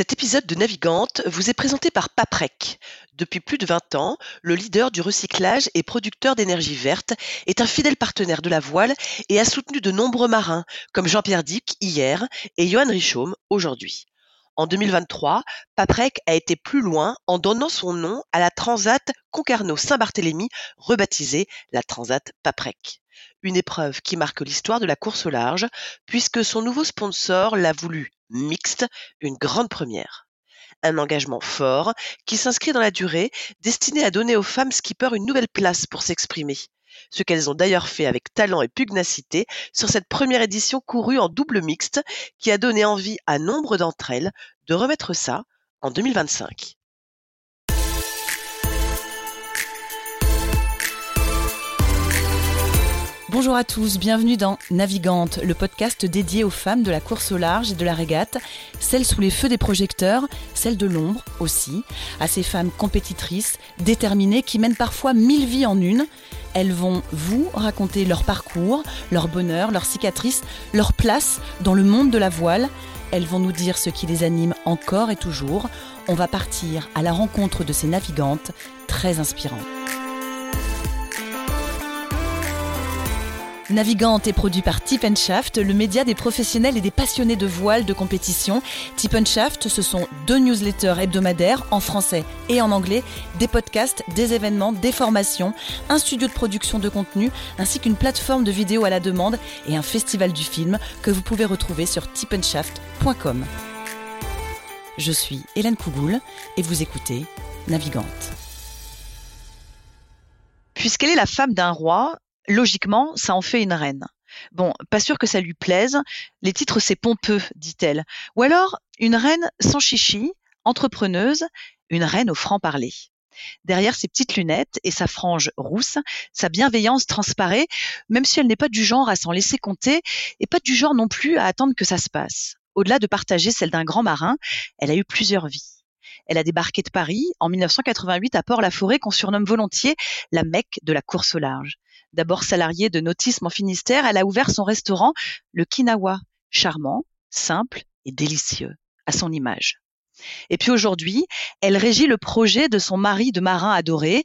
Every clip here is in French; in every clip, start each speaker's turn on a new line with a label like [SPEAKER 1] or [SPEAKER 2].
[SPEAKER 1] Cet épisode de Navigante vous est présenté par Paprec. Depuis plus de 20 ans, le leader du recyclage et producteur d'énergie verte est un fidèle partenaire de la voile et a soutenu de nombreux marins comme Jean-Pierre Dick hier et Johan Richaume aujourd'hui. En 2023, Paprec a été plus loin en donnant son nom à la Transat Concarneau-Saint-Barthélemy, rebaptisée la Transat Paprec. Une épreuve qui marque l'histoire de la course au large, puisque son nouveau sponsor l'a voulu mixte, une grande première. Un engagement fort qui s'inscrit dans la durée, destiné à donner aux femmes skippers une nouvelle place pour s'exprimer. Ce qu'elles ont d'ailleurs fait avec talent et pugnacité sur cette première édition courue en double mixte qui a donné envie à nombre d'entre elles de remettre ça en 2025. Bonjour à tous, bienvenue dans Navigante, le podcast dédié aux femmes de la course au large et de la régate, celles sous les feux des projecteurs, celles de l'ombre aussi, à ces femmes compétitrices, déterminées, qui mènent parfois mille vies en une. Elles vont vous raconter leur parcours, leur bonheur, leurs cicatrices, leur place dans le monde de la voile. Elles vont nous dire ce qui les anime encore et toujours. On va partir à la rencontre de ces navigantes très inspirantes. Navigante est produit par Tip Shaft, le média des professionnels et des passionnés de voile de compétition. Tip Shaft, ce sont deux newsletters hebdomadaires en français et en anglais, des podcasts, des événements, des formations, un studio de production de contenu, ainsi qu'une plateforme de vidéos à la demande et un festival du film que vous pouvez retrouver sur tipenshaft.com. Je suis Hélène Cougoul et vous écoutez Navigante.
[SPEAKER 2] Puisqu'elle est la femme d'un roi, logiquement, ça en fait une reine. Bon, pas sûr que ça lui plaise. Les titres, c'est pompeux, dit-elle. Ou alors, une reine sans chichi, entrepreneuse, une reine au franc-parler. Derrière ses petites lunettes et sa frange rousse, sa bienveillance transparaît, même si elle n'est pas du genre à s'en laisser compter et pas du genre non plus à attendre que ça se passe. Au-delà de partager celle d'un grand marin, elle a eu plusieurs vies. Elle a débarqué de Paris en 1988 à Port-la-Forêt qu'on surnomme volontiers la Mecque de la course au large. D'abord salariée de nautisme en Finistère, elle a ouvert son restaurant, le Kinawa, charmant, simple et délicieux, à son image. Et puis aujourd'hui, elle régit le projet de son mari de marin adoré.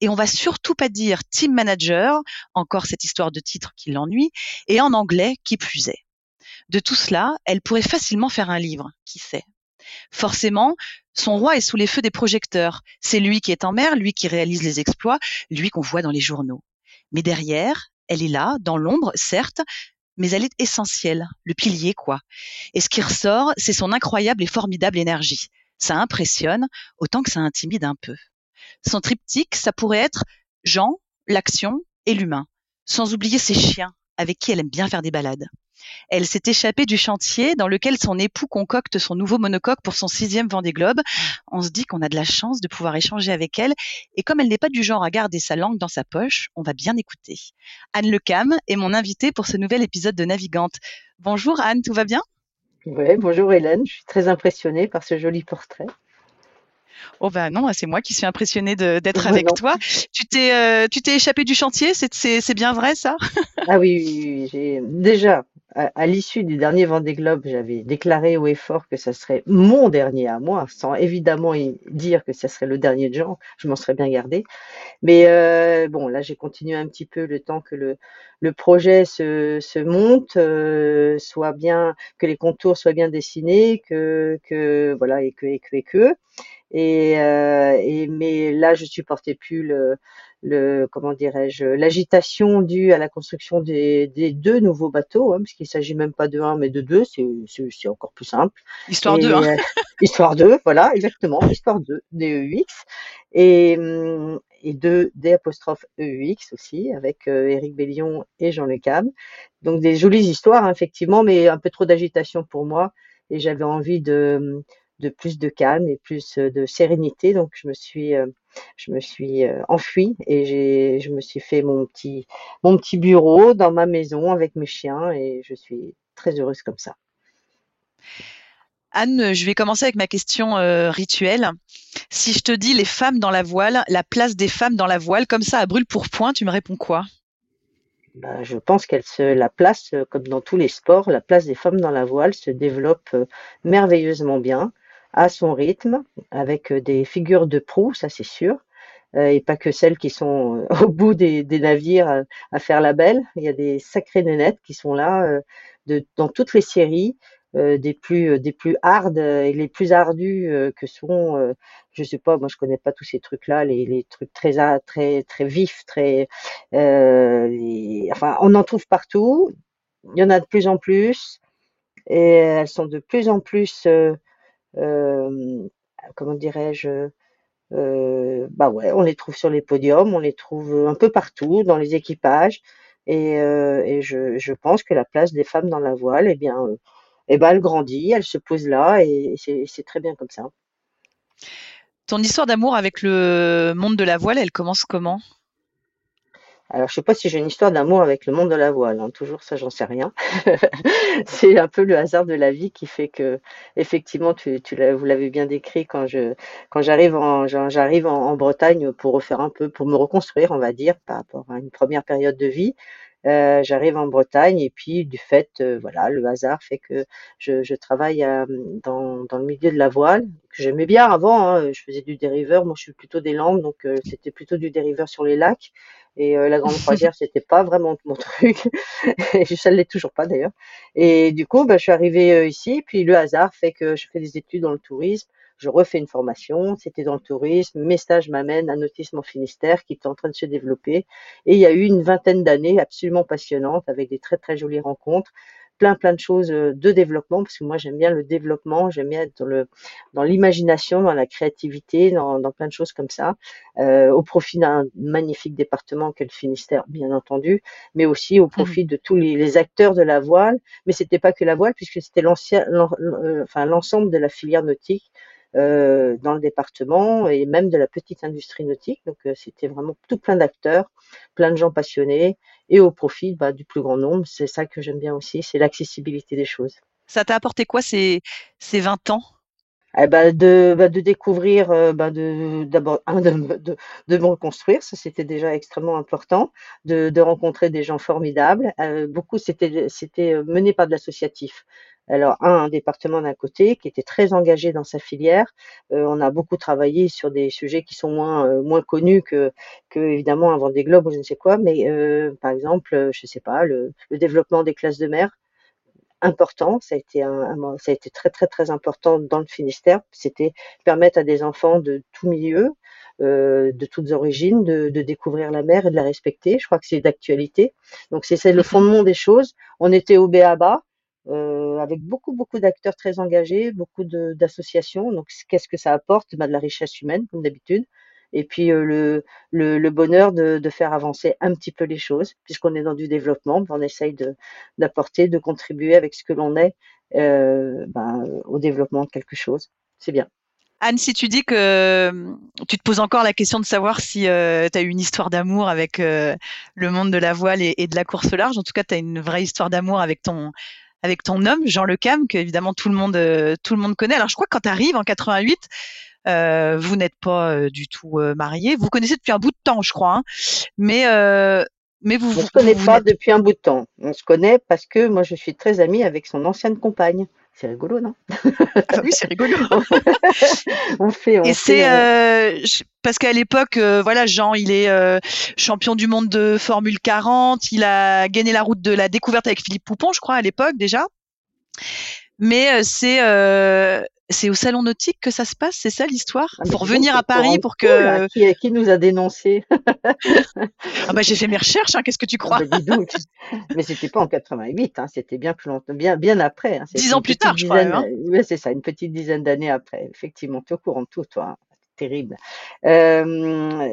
[SPEAKER 2] Et on va surtout pas dire team manager, encore cette histoire de titre qui l'ennuie, et en anglais qui plus est. De tout cela, elle pourrait facilement faire un livre, qui sait? Forcément, son roi est sous les feux des projecteurs. C'est lui qui est en mer, lui qui réalise les exploits, lui qu'on voit dans les journaux. Mais derrière, elle est là, dans l'ombre, certes, mais elle est essentielle, le pilier, quoi. Et ce qui ressort, c'est son incroyable et formidable énergie. Ça impressionne, autant que ça intimide un peu. Son triptyque, ça pourrait être Jean, l'action et l'humain, sans oublier ses chiens, avec qui elle aime bien faire des balades. Elle s'est échappée du chantier dans lequel son époux concocte son nouveau monocoque pour son sixième Vendée Globe. On se dit qu'on a de la chance de pouvoir échanger avec elle. Et comme elle n'est pas du genre à garder sa langue dans sa poche, on va bien écouter. Anne Lecam est mon invitée pour ce nouvel épisode de Navigante. Bonjour Anne, tout va bien?
[SPEAKER 3] Oui, bonjour Hélène. Je suis très impressionnée par ce joli portrait.
[SPEAKER 2] Oh ben non, c'est moi qui suis impressionnée d'être avec toi. Tu t'es euh, tu t'es échappé du chantier, c'est bien vrai ça?
[SPEAKER 3] Ah oui, oui, oui. j'ai déjà à, l'issue du dernier Vendée Globe, j'avais déclaré haut et fort que ça serait mon dernier à moi, sans évidemment dire que ça serait le dernier de Jean. Je m'en serais bien gardé. Mais euh, bon, là, j'ai continué un petit peu le temps que le, le projet se, se monte, euh, soit bien, que les contours soient bien dessinés, que, que voilà, et que, et que, et que. Et, euh, et mais là, je supportais plus le, le comment dirais-je l'agitation due à la construction des, des deux nouveaux bateaux, hein, puisqu'il s'agit même pas de un mais de deux, c'est c'est encore plus simple.
[SPEAKER 2] Histoire 2. Hein.
[SPEAKER 3] Euh, histoire 2, voilà, exactement, histoire 2, DEUX et hum, et deux D apostrophe EUX aussi avec euh, Éric Bellion et Jean Le Cam. Donc des jolies histoires hein, effectivement, mais un peu trop d'agitation pour moi et j'avais envie de de plus de calme et plus de sérénité. Donc je me suis je me suis euh, enfuie et j'ai, je me suis fait mon petit, mon petit bureau dans ma maison avec mes chiens et je suis très heureuse comme ça.
[SPEAKER 2] Anne, je vais commencer avec ma question euh, rituelle. Si je te dis les femmes dans la voile, la place des femmes dans la voile, comme ça à brûle pour point, tu me réponds quoi?
[SPEAKER 3] Bah, je pense qu'elle se, la place, comme dans tous les sports, la place des femmes dans la voile se développe euh, merveilleusement bien à son rythme, avec des figures de proue, ça c'est sûr, et pas que celles qui sont au bout des, navires à, faire la belle. Il y a des sacrées nénettes qui sont là dans toutes les séries, des plus des plus hard et les plus ardus que sont je sais pas moi je connais pas tous ces trucs là les, les trucs très très très vifs très enfin on en trouve partout il y en a de plus en plus et elles sont de plus en plus comment dirais-je bah ouais on les trouve sur les podiums on les trouve un peu partout dans les équipages et, et je, pense que la place des femmes dans la voile eh bien et eh ben, elle grandit, elle se pose là et c'est très bien comme ça.
[SPEAKER 2] Ton histoire d'amour avec le monde de la voile, elle commence comment?
[SPEAKER 3] Alors, je sais pas si j'ai une histoire d'amour avec le monde de la voile. Hein. Toujours ça, j'en sais rien. c'est un peu le hasard de la vie qui fait que, effectivement, tu, tu vous l'avez bien décrit quand je, quand j'arrive en, j'arrive en, Bretagne pour refaire un peu, pour me reconstruire, on va dire, par rapport à une première période de vie. Euh, j'arrive en Bretagne et puis du fait, euh, voilà, le hasard fait que je, je travaille euh, dans, dans, le milieu de la voile, que j'aimais bien avant. Hein, je faisais du dériveur, moi je suis plutôt des Landes, donc c'était plutôt du dériveur sur les lacs. Et la grande croisière, c'était pas vraiment mon truc. et ça ne l'est toujours pas d'ailleurs. Et du coup, bah, je suis arrivée ici, puis le hasard fait que je fais des études dans le tourisme je refais une formation, c'était dans le tourisme, mes stages m'amènent à Nautisme en Finistère qui est en train de se développer. Et il y a eu une vingtaine d'années absolument passionnantes avec des très très jolies rencontres plein plein de choses euh, de développement parce que moi j'aime bien le développement, j'aime bien être dans le dans l'imagination, dans la créativité, dans, dans plein de choses comme ça, euh, au profit d'un magnifique département qu'est le Finistère bien entendu, mais aussi au mmh. profit de tous les, les, acteurs de la voile. Mais c'était pas que la voile puisque c'était l'ancien, euh, enfin l'ensemble de la filière nautique dans le département et même de la petite industrie nautique. Donc euh, c'était vraiment tout plein d'acteurs, plein de gens passionnés et au profit bah, du plus grand nombre. C'est ça que j'aime bien aussi, c'est l'accessibilité des choses.
[SPEAKER 2] Ça t'a apporté quoi ces, ces 20 ans?
[SPEAKER 3] Eh ben de, bah, de découvrir, euh, bah, de, d'abord, de, de, de, me reconstruire, ça c'était déjà extrêmement important, de, de rencontrer des gens formidables. Euh, beaucoup, c'était, c'était mené par de l'associatif. Alors, un, un département d'un côté qui était très engagé dans sa filière. Euh, on a beaucoup travaillé sur des sujets qui sont moins, euh, moins connus que, que, évidemment, avant des globes ou je ne sais quoi, mais euh, par exemple, je ne sais pas, le, développement des classes de mer, important, ça a été un, ça a été très très très important dans le Finistère. C'était permettre à des enfants de tout milieu, de toutes origines, de, de, découvrir la mer et de la respecter. Je crois que c'est d'actualité. Donc c'est le fondement des choses. On était au BABA, euh, avec beaucoup, beaucoup d'acteurs très engagés, beaucoup d'associations. Donc, qu'est-ce que ça apporte? Bah, De la richesse humaine, comme d'habitude. Et puis, euh, le, bonheur de, faire avancer un petit peu les choses, puisqu'on est dans du développement, on essaye d'apporter, de, contribuer avec ce que l'on est euh, ben, au développement de quelque chose. C'est bien.
[SPEAKER 2] Anne, si tu dis que tu te poses encore la question de savoir si euh, tu as eu une histoire d'amour avec le monde de la voile et, et, de la course large, en tout cas, tu as une vraie histoire d'amour avec ton, avec ton homme, Jean Le Cam, que évidemment tout le monde, euh, tout le monde connaît. Alors je crois que quand tu arrives en 88, euh, vous n'êtes pas euh, du tout marié. Vous connaissez depuis un bout de temps, je crois. Hein. Mais mais vous.
[SPEAKER 3] On ne se connaît pas depuis un bout de temps. On se connaît parce que moi je suis très amie avec son ancienne compagne. C'est rigolo, non
[SPEAKER 2] ah Oui, c'est rigolo.
[SPEAKER 3] on fait. On
[SPEAKER 2] et c'est euh, parce qu'à l'époque, euh, voilà, Jean, il est euh, champion du monde de Formule 40. Il a gagné la route de la découverte avec Philippe Poupon, je crois, à l'époque déjà. Mais c'est c'est au salon nautique que ça se passe, c'est ça l'histoire? Ah, Pour venir à Paris, pour que
[SPEAKER 3] qui, qui, nous a dénoncé
[SPEAKER 2] Ah bah j'ai fait mes recherches, hein, qu'est-ce que tu ah, crois?
[SPEAKER 3] bah, Mais c'était pas en 88, hein, c'était bien plus longtemps, bien bien après. Hein,
[SPEAKER 2] Dix ans plus tard, je crois. Hein.
[SPEAKER 3] Oui, c'est ça, une petite dizaine d'années après. Effectivement, tu es au courant de tout, toi. Terrible. Euh,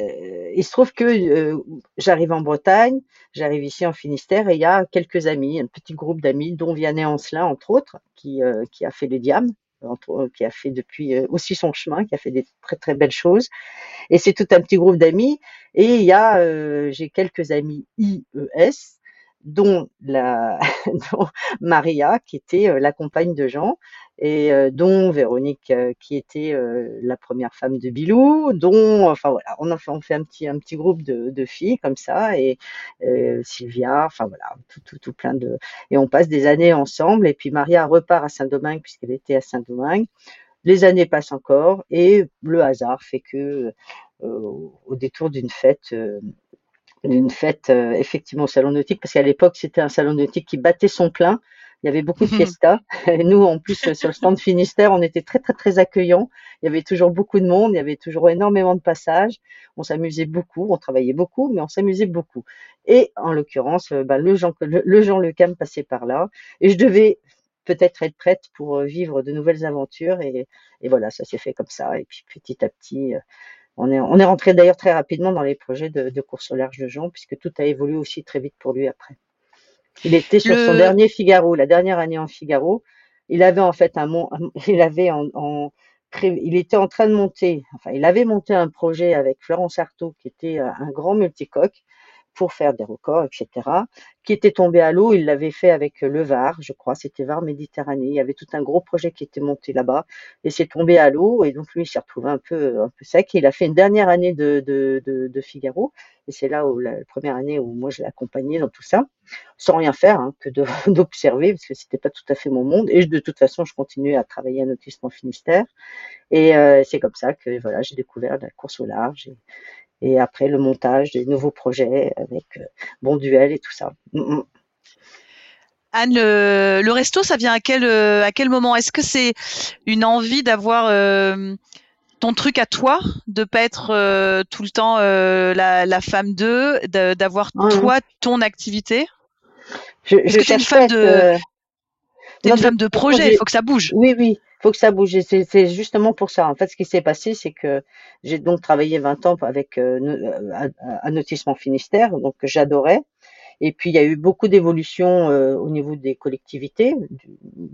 [SPEAKER 3] il se trouve que euh, j'arrive en Bretagne, j'arrive ici en Finistère et il y a quelques amis, un petit groupe d'amis, dont Vianney Ancelin entre autres, qui, euh, qui a fait les diams qui a fait depuis aussi son chemin, qui a fait des très très belles choses. Et c'est tout un petit groupe d'amis. Et il y a, j'ai quelques amis IES, dont Maria, qui était euh, la compagne de Jean, et euh, dont Véronique euh, qui était la première femme de Bilou, dont enfin voilà, on a fait, un petit un petit groupe de, de filles comme ça et Sylvia, enfin voilà, tout, tout, tout plein de et on passe des années ensemble et puis Maria repart à Saint-Domingue puisqu'elle était à Saint-Domingue. les années passent encore et le hasard fait que au détour d'une fête, d'une fête effectivement au salon nautique, parce qu'à l'époque c'était un salon nautique qui battait son plein. Il y avait beaucoup de
[SPEAKER 2] Mhm.
[SPEAKER 3] fiestas. Et nous, en plus, sur le stand Finistère, on était très, très, très accueillants. Il y avait toujours beaucoup de monde. Il y avait toujours énormément de passages. On s'amusait beaucoup. On travaillait beaucoup, mais on s'amusait beaucoup. Et en l'occurrence, euh, bah, le Jean, le, le Jean Le Cam passait par là. Et je devais peut-être être prête pour euh, vivre de nouvelles aventures. Et, et voilà, ça s'est fait comme ça. Et puis petit à petit, euh, on est, on est rentré d'ailleurs très rapidement dans les projets de, de course au large de Jean, puisque tout a évolué aussi très vite pour lui après. Il était sur son dernier Figaro, la dernière année en Figaro. Il avait en fait un mon, il avait en, en pré- il était en train de monter, enfin, il avait monté un projet avec Florence Artaud, qui était euh, un grand multicoque, pour faire des records, etc., qui était tombé à l'eau. Il l'avait fait avec euh, le Var, je crois, c'était Var Méditerranée. Il y avait tout un gros projet qui était monté là-bas, et c'est tombé à l'eau, et donc lui, il s'est retrouvé un peu, un peu sec. Il a fait une dernière année de, de, de, Figaro, et c'est là où la, première année où moi je l'ai accompagné dans tout ça sans rien faire hein, que d'observer parce que c'était pas tout à fait mon monde et de toute façon je continuais à travailler à Nautisme en Finistère et euh, c'est comme ça que voilà j'ai découvert la course au large et après le montage des nouveaux projets avec euh, Bon Duel et tout ça. Mm, mm.
[SPEAKER 2] Anne, le, le resto, ça vient à quel, euh, à quel moment? Est-ce que c'est une envie d'avoir euh, ton truc à toi, de pas être euh, tout le temps euh, la, la femme d'eux, de- d'avoir
[SPEAKER 3] Ah,
[SPEAKER 2] toi ton activité?
[SPEAKER 3] Je,
[SPEAKER 2] Est-ce
[SPEAKER 3] je
[SPEAKER 2] que t'es une femme de,
[SPEAKER 3] non,
[SPEAKER 2] une femme de projet Il faut que ça bouge.
[SPEAKER 3] Oui, oui, faut que ça bouge. C'est justement pour ça. En fait, ce qui s'est passé, c'est que j'ai donc travaillé 20 ans avec euh, no- euh, Finistère, donc que j'adorais. Et puis, il y a eu beaucoup d'évolutions euh, au niveau des collectivités.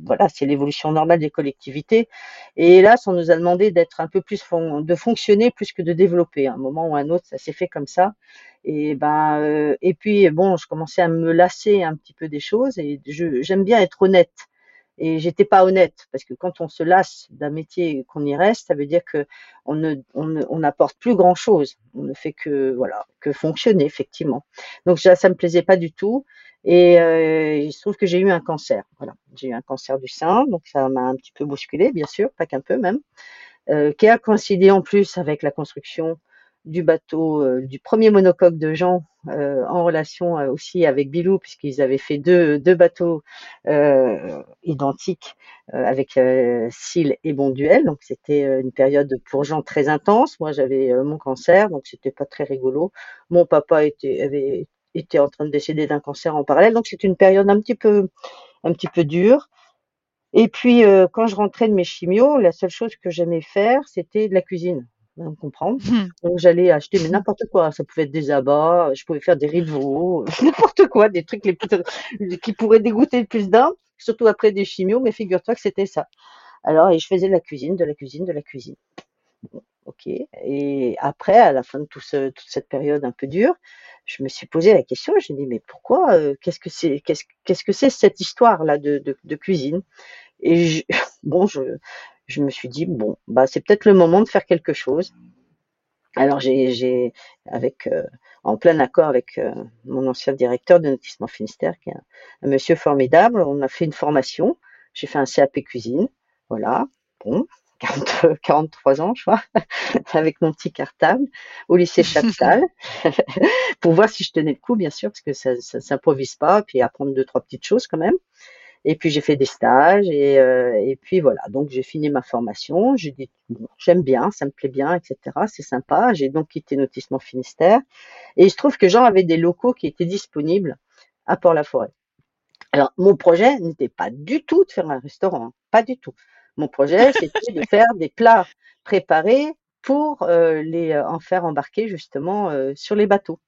[SPEAKER 3] Voilà, c'est l'évolution normale des collectivités. Et hélas, on nous a demandé d'être un peu plus, de fonctionner plus que de développer. À un moment ou à un autre, ça s'est fait comme ça. Et ben, euh, et puis bon, je commençais à me lasser un petit peu des choses. Et j'aime bien être honnête. Et j'étais pas honnête parce que quand on se lasse d'un métier qu'on y reste, ça veut dire que on ne- on n'apporte plus grand chose. On ne fait que voilà que fonctionner effectivement. Donc ça, ça me plaisait pas du tout. Et euh, il se trouve que j'ai eu un cancer. Voilà, j'ai eu un cancer du sein, donc ça m'a un petit peu bousculé, bien sûr, pas qu'un peu même, euh, qui a coïncidé en plus avec la construction du bateau, euh, du premier monocoque de Jean, euh, en relation euh, aussi avec Bilou, puisqu'ils avaient fait deux, deux bateaux euh, identiques euh, avec euh, Cile et Bonduel. Donc c'était une période pour Jean très intense. Moi j'avais mon cancer, donc c'était pas très rigolo. Mon papa était, avait était en train de décéder d'un cancer en parallèle, donc c'était une période un petit peu un petit peu dure. Et puis, quand je rentrais de mes chimios, la seule chose que j'aimais faire, c'était de la cuisine. On comprend.
[SPEAKER 2] Hmm.
[SPEAKER 3] Donc, j'allais acheter mais n'importe quoi. Ça pouvait être des abats, je pouvais faire des riz de veau, n'importe quoi, des trucs les plus, qui pourraient dégoûter le plus d'un, surtout après des chimios, mais figure-toi que c'était ça. Alors, et je faisais de la cuisine, de la cuisine, de la cuisine. Bon, ok. Et après, à la fin de tout ce, toute cette période un peu dure, je me suis posé la question. J'ai dit, mais pourquoi euh, Qu'est-ce que c'est Qu'est-ce qu'est-ce que c'est cette histoire-là de, de, de cuisine? Et je, bon, je, je me suis dit, bon, bah, c'est peut-être le moment de faire quelque chose. Alors, j'ai, avec, euh, en plein accord avec euh, mon ancien directeur de Nautisme en Finistère, qui est un, monsieur formidable, on a fait une formation. J'ai fait un CAP cuisine. Voilà. Bon, 40, 43 ans, je crois, avec mon petit cartable au lycée Chaptal, pour voir si je tenais le coup, bien sûr, parce que ça, ça s'improvise pas, puis apprendre deux, trois petites choses quand même. Et puis j'ai fait des stages et, euh, et puis voilà. Donc j'ai fini ma formation. J'ai dit bon, j'aime bien, ça me plaît bien, etc. C'est sympa. J'ai donc quitté Nautisme en Finistère et il se trouve que Jean avait des locaux qui étaient disponibles à Port-la-Forêt. Alors mon projet n'était pas du tout de faire un restaurant, hein, pas du tout. Mon projet c'était de faire des plats préparés pour euh, les en faire embarquer justement euh, sur les bateaux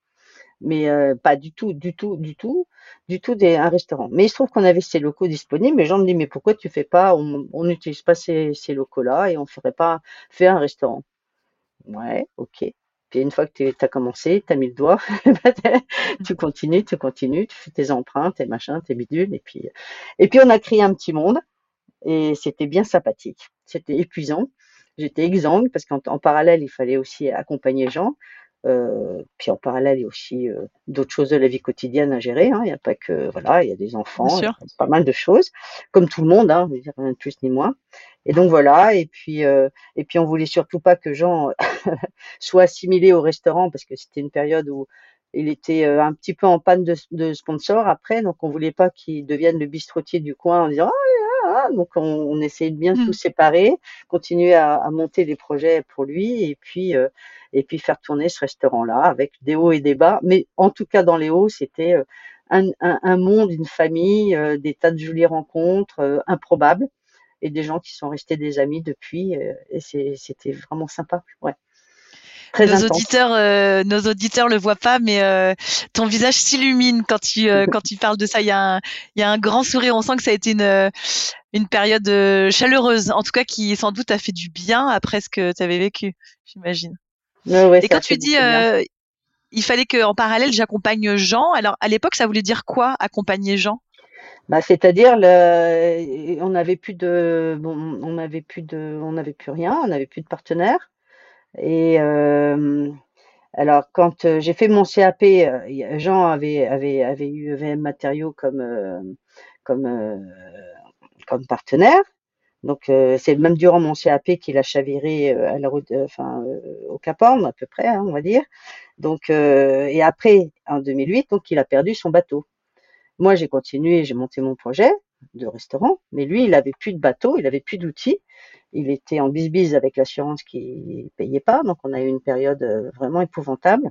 [SPEAKER 3] mais euh, pas du tout, du tout, du tout, du tout des, un restaurant. Mais il se trouve qu'on avait ces locaux disponibles. Et Jean me dit mais pourquoi tu fais pas, on n'utilise pas ces, ces locaux-là et on ferait pas faire un restaurant. Ouais, ok. Puis une fois que tu as commencé, tu as mis le doigt, tu continues, tu continues, tu fais tes empreintes, tes machins, tes bidules, et puis et puis on a créé un petit monde et c'était bien sympathique. C'était épuisant. J'étais exsangue parce qu'en en parallèle il fallait aussi accompagner Jean. Euh, puis en parallèle, il y a aussi euh, d'autres choses de la vie quotidienne à gérer. hein. Il n'y a pas que voilà, il y a des enfants, il y a pas mal de choses, comme tout le monde, hein, je veux dire, rien de plus ni moins. Et donc voilà. Et puis euh, et puis on voulait surtout pas que Jean soit assimilé au restaurant parce que c'était une période où il était euh, un petit peu en panne de, de sponsors après, donc on voulait pas qu'il devienne le bistrotier du coin en disant ah, donc on, on essayait de bien
[SPEAKER 2] Hmm.
[SPEAKER 3] tout séparer, continuer à, à monter des projets pour lui et puis euh, et puis faire tourner ce restaurant-là avec des hauts et des bas. Mais en tout cas dans les hauts, c'était euh, un, un, un monde, une famille, euh, des tas de jolies rencontres euh, improbables et des gens qui sont restés des amis depuis et c'était vraiment sympa. Ouais, très
[SPEAKER 2] Nos
[SPEAKER 3] intense.
[SPEAKER 2] auditeurs, euh, nos auditeurs le voient pas, mais euh, ton visage s'illumine quand tu euh, quand tu parles de ça. Il y a un il y a un grand sourire. On sent que ça a été une euh, une période euh, chaleureuse, en tout cas qui sans doute a fait du bien après ce que tu avais vécu, j'imagine.
[SPEAKER 3] Ouais, ouais,
[SPEAKER 2] Et quand tu dis euh, il fallait qu'en parallèle j'accompagne Jean. Alors à l'époque ça voulait dire quoi accompagner Jean?
[SPEAKER 3] Bah, c'est-à-dire le, on n'avait plus de, bon, on n'avait plus de, on n'avait plus rien, on n'avait plus de partenaire. Et euh, alors quand euh, j'ai fait mon CAP, euh, Jean avait avait avait eu VM Matériaux comme comme comme partenaire. Donc euh, c'est même durant mon CAP qu'il a chaviré à la route, enfin au Cap Horn à peu près, hein, on va dire. Donc et après en 2008, donc il a perdu son bateau. Moi, j'ai continué, j'ai monté mon projet de restaurant, mais lui, il avait plus de bateau, il avait plus d'outils. Il était en bisbise avec l'assurance qui payait pas, donc on a eu une période euh, vraiment épouvantable,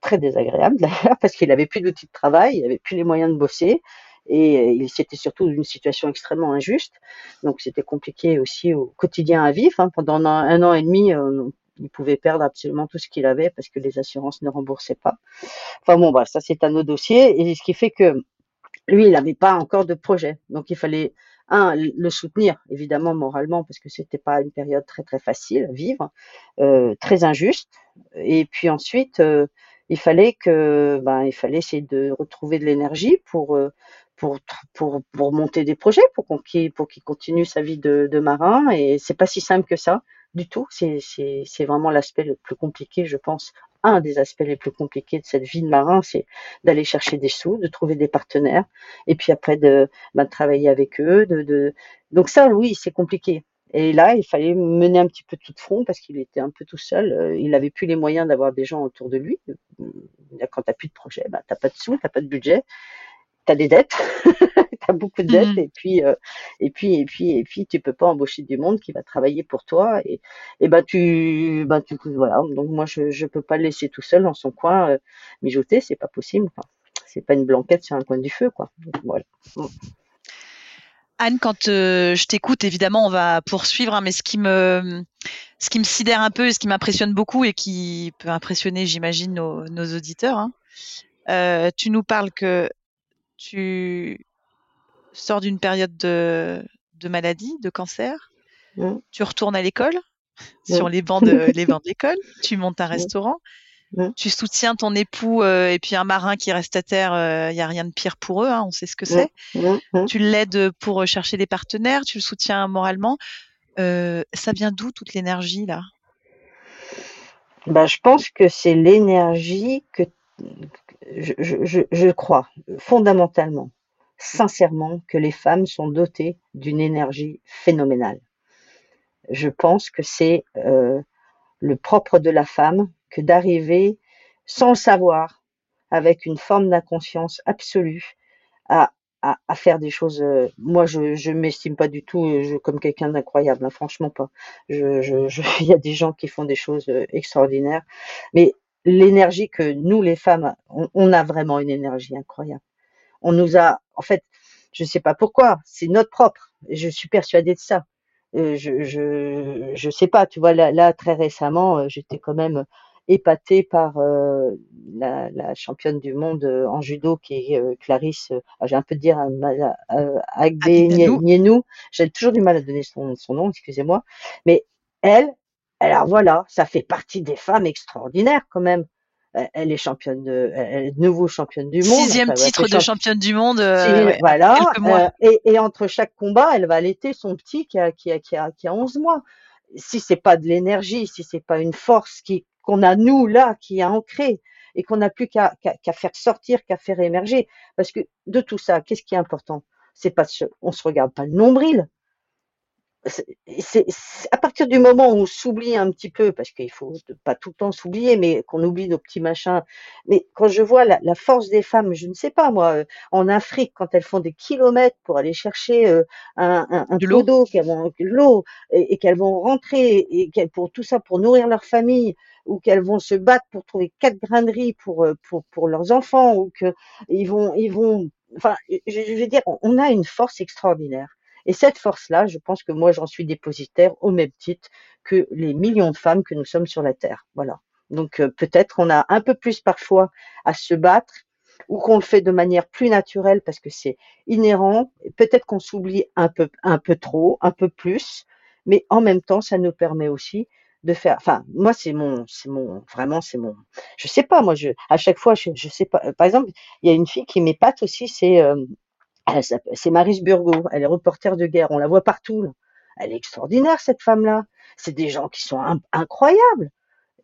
[SPEAKER 3] très désagréable d'ailleurs, parce qu'il avait plus d'outils de travail, il avait plus les moyens de bosser, et euh, c'était surtout une situation extrêmement injuste. Donc c'était compliqué aussi au quotidien à vivre. hein. Pendant un, an- un an et demi, euh, il pouvait perdre absolument tout ce qu'il avait parce que les assurances ne remboursaient pas. Enfin bon, bah, ça c'est un autre dossier, et ce qui fait que lui, il n'avait pas encore de projet. Donc, il fallait, un, le soutenir, évidemment, moralement, parce que c'était pas une période très, très facile à vivre, euh, très injuste. Et puis ensuite, euh, il fallait que, ben, il fallait essayer de retrouver de l'énergie pour, euh, pour, pour, pour monter des projets, pour qu'il- continue sa vie de, marin. Et c'est pas si simple que ça, du tout. C'est vraiment l'aspect le plus compliqué, je pense. Un des aspects les plus compliqués de cette vie de marin, c'est d'aller chercher des sous, de trouver des partenaires, et puis après de, de travailler avec eux. Donc ça, oui, c'est compliqué. Et là, il fallait mener un petit peu tout de front parce qu'il était un peu tout seul. Euh, Il n'avait plus les moyens d'avoir des gens autour de lui. Quand tu n'as plus de projet, ben, tu n'as pas de sous, tu n'as pas de budget, tu as des dettes, beaucoup de dettes,
[SPEAKER 2] Mhm.
[SPEAKER 3] et puis, euh, et puis, et puis, et puis, tu peux pas embaucher du monde qui va travailler pour toi. Et, et ben tu, ben tu, voilà. Donc moi, je, je peux pas le laisser tout seul dans son coin euh, mijoter, c'est pas possible. Enfin, c'est pas une blanquette sur un coin du feu, quoi. Donc, voilà.
[SPEAKER 2] Anne, quand euh, je t'écoute, évidemment, on va poursuivre, hein, mais ce qui me, ce qui me sidère un peu et ce qui m'impressionne beaucoup et qui peut impressionner, j'imagine, nos, nos auditeurs, hein, euh, tu nous parles que tu sors d'une période de, de maladie, de cancer, tu retournes à l'école, sur les bancs de, les bancs de l'école, tu montes un restaurant, tu soutiens ton époux euh, et puis un marin qui reste à terre, il n'y a rien de pire pour eux, hein, on sait ce que c'est. Tu l'aides pour chercher des partenaires, tu le soutiens moralement. Euh, ça vient d'où toute l'énergie là?
[SPEAKER 3] Ben, je pense que c'est l'énergie que je, je, je, je crois fondamentalement, sincèrement, que les femmes sont dotées d'une énergie phénoménale. Je pense que c'est euh, le propre de la femme que d'arriver sans le savoir, avec une forme d'inconscience absolue, à, à, faire des choses. euh, moi, je je m'estime pas du tout euh, comme quelqu'un d'incroyable, hein, franchement pas. Je, je, il y a des gens qui font des choses extraordinaires, mais l'énergie que nous, les femmes, on, on a vraiment une énergie incroyable. On nous a, en fait, je sais pas pourquoi, c'est notre propre. Je suis persuadée de ça. Euh, je, je, je sais pas, tu vois, là, là très récemment, euh, j'étais quand même épatée par euh, la, la championne du monde en judo qui est euh, Clarisse, euh, ah, j'ai un peu de dire Agbe. Nienou, j'ai toujours du mal à donner son, son nom, excusez-moi, mais elle, alors voilà, ça fait partie des femmes extraordinaires quand même. Elle elle est championne de, elle est de nouveau championne du monde.
[SPEAKER 2] Sixième
[SPEAKER 3] Enfin,
[SPEAKER 2] titre de
[SPEAKER 3] champ-
[SPEAKER 2] championne du monde, euh, ouais,
[SPEAKER 3] voilà.
[SPEAKER 2] mois.
[SPEAKER 3] euh, et, et entre chaque combat, elle va allaiter son petit qui a, qui a, qui a, qui a 11 mois. Si c'est pas de l'énergie, si c'est pas une force qui, qu'on a nous là, qui est ancré et qu'on n'a plus qu'à faire sortir, qu'à faire émerger. Parce que de tout ça, qu'est-ce qui est important? C'est pas on se regarde pas le nombril, c'est à partir du moment où on s'oublie un petit peu, parce qu'il faut pas tout le temps s'oublier, mais qu'on oublie nos petits machins. Mais quand je vois la, force des femmes, je ne sais pas moi, euh, en Afrique, quand elles font des kilomètres pour aller chercher euh, un, un, pot d'eau, qu'elles vont l'eau et, qu'elles vont rentrer et qu'elles pour tout ça pour nourrir leur famille ou qu'elles vont se battre pour trouver quatre grains de riz pour euh, pour, pour leurs enfants ou que ils vont ils vont enfin je veux dire on a une force extraordinaire et cette force-là, je pense que moi, j'en suis dépositaire au même titre que les millions de femmes que nous sommes sur la Terre. Voilà. Donc euh, peut-être on a un peu plus parfois à se battre ou qu'on le fait de manière plus naturelle parce que c'est inhérent. Peut-être qu'on s'oublie un peu, trop, un peu plus, mais en même temps, ça nous permet aussi de faire. Enfin, moi, c'est mon, c'est mon, vraiment, c'est mon. Je sais pas, moi, je, à chaque fois, je, je sais pas. Par exemple, il y a une fille qui m'épate aussi, c'est euh, c'est Maris Burgot, elle est reporter de guerre, on la voit partout. Elle est extraordinaire cette femme-là. C'est des gens qui sont incroyables.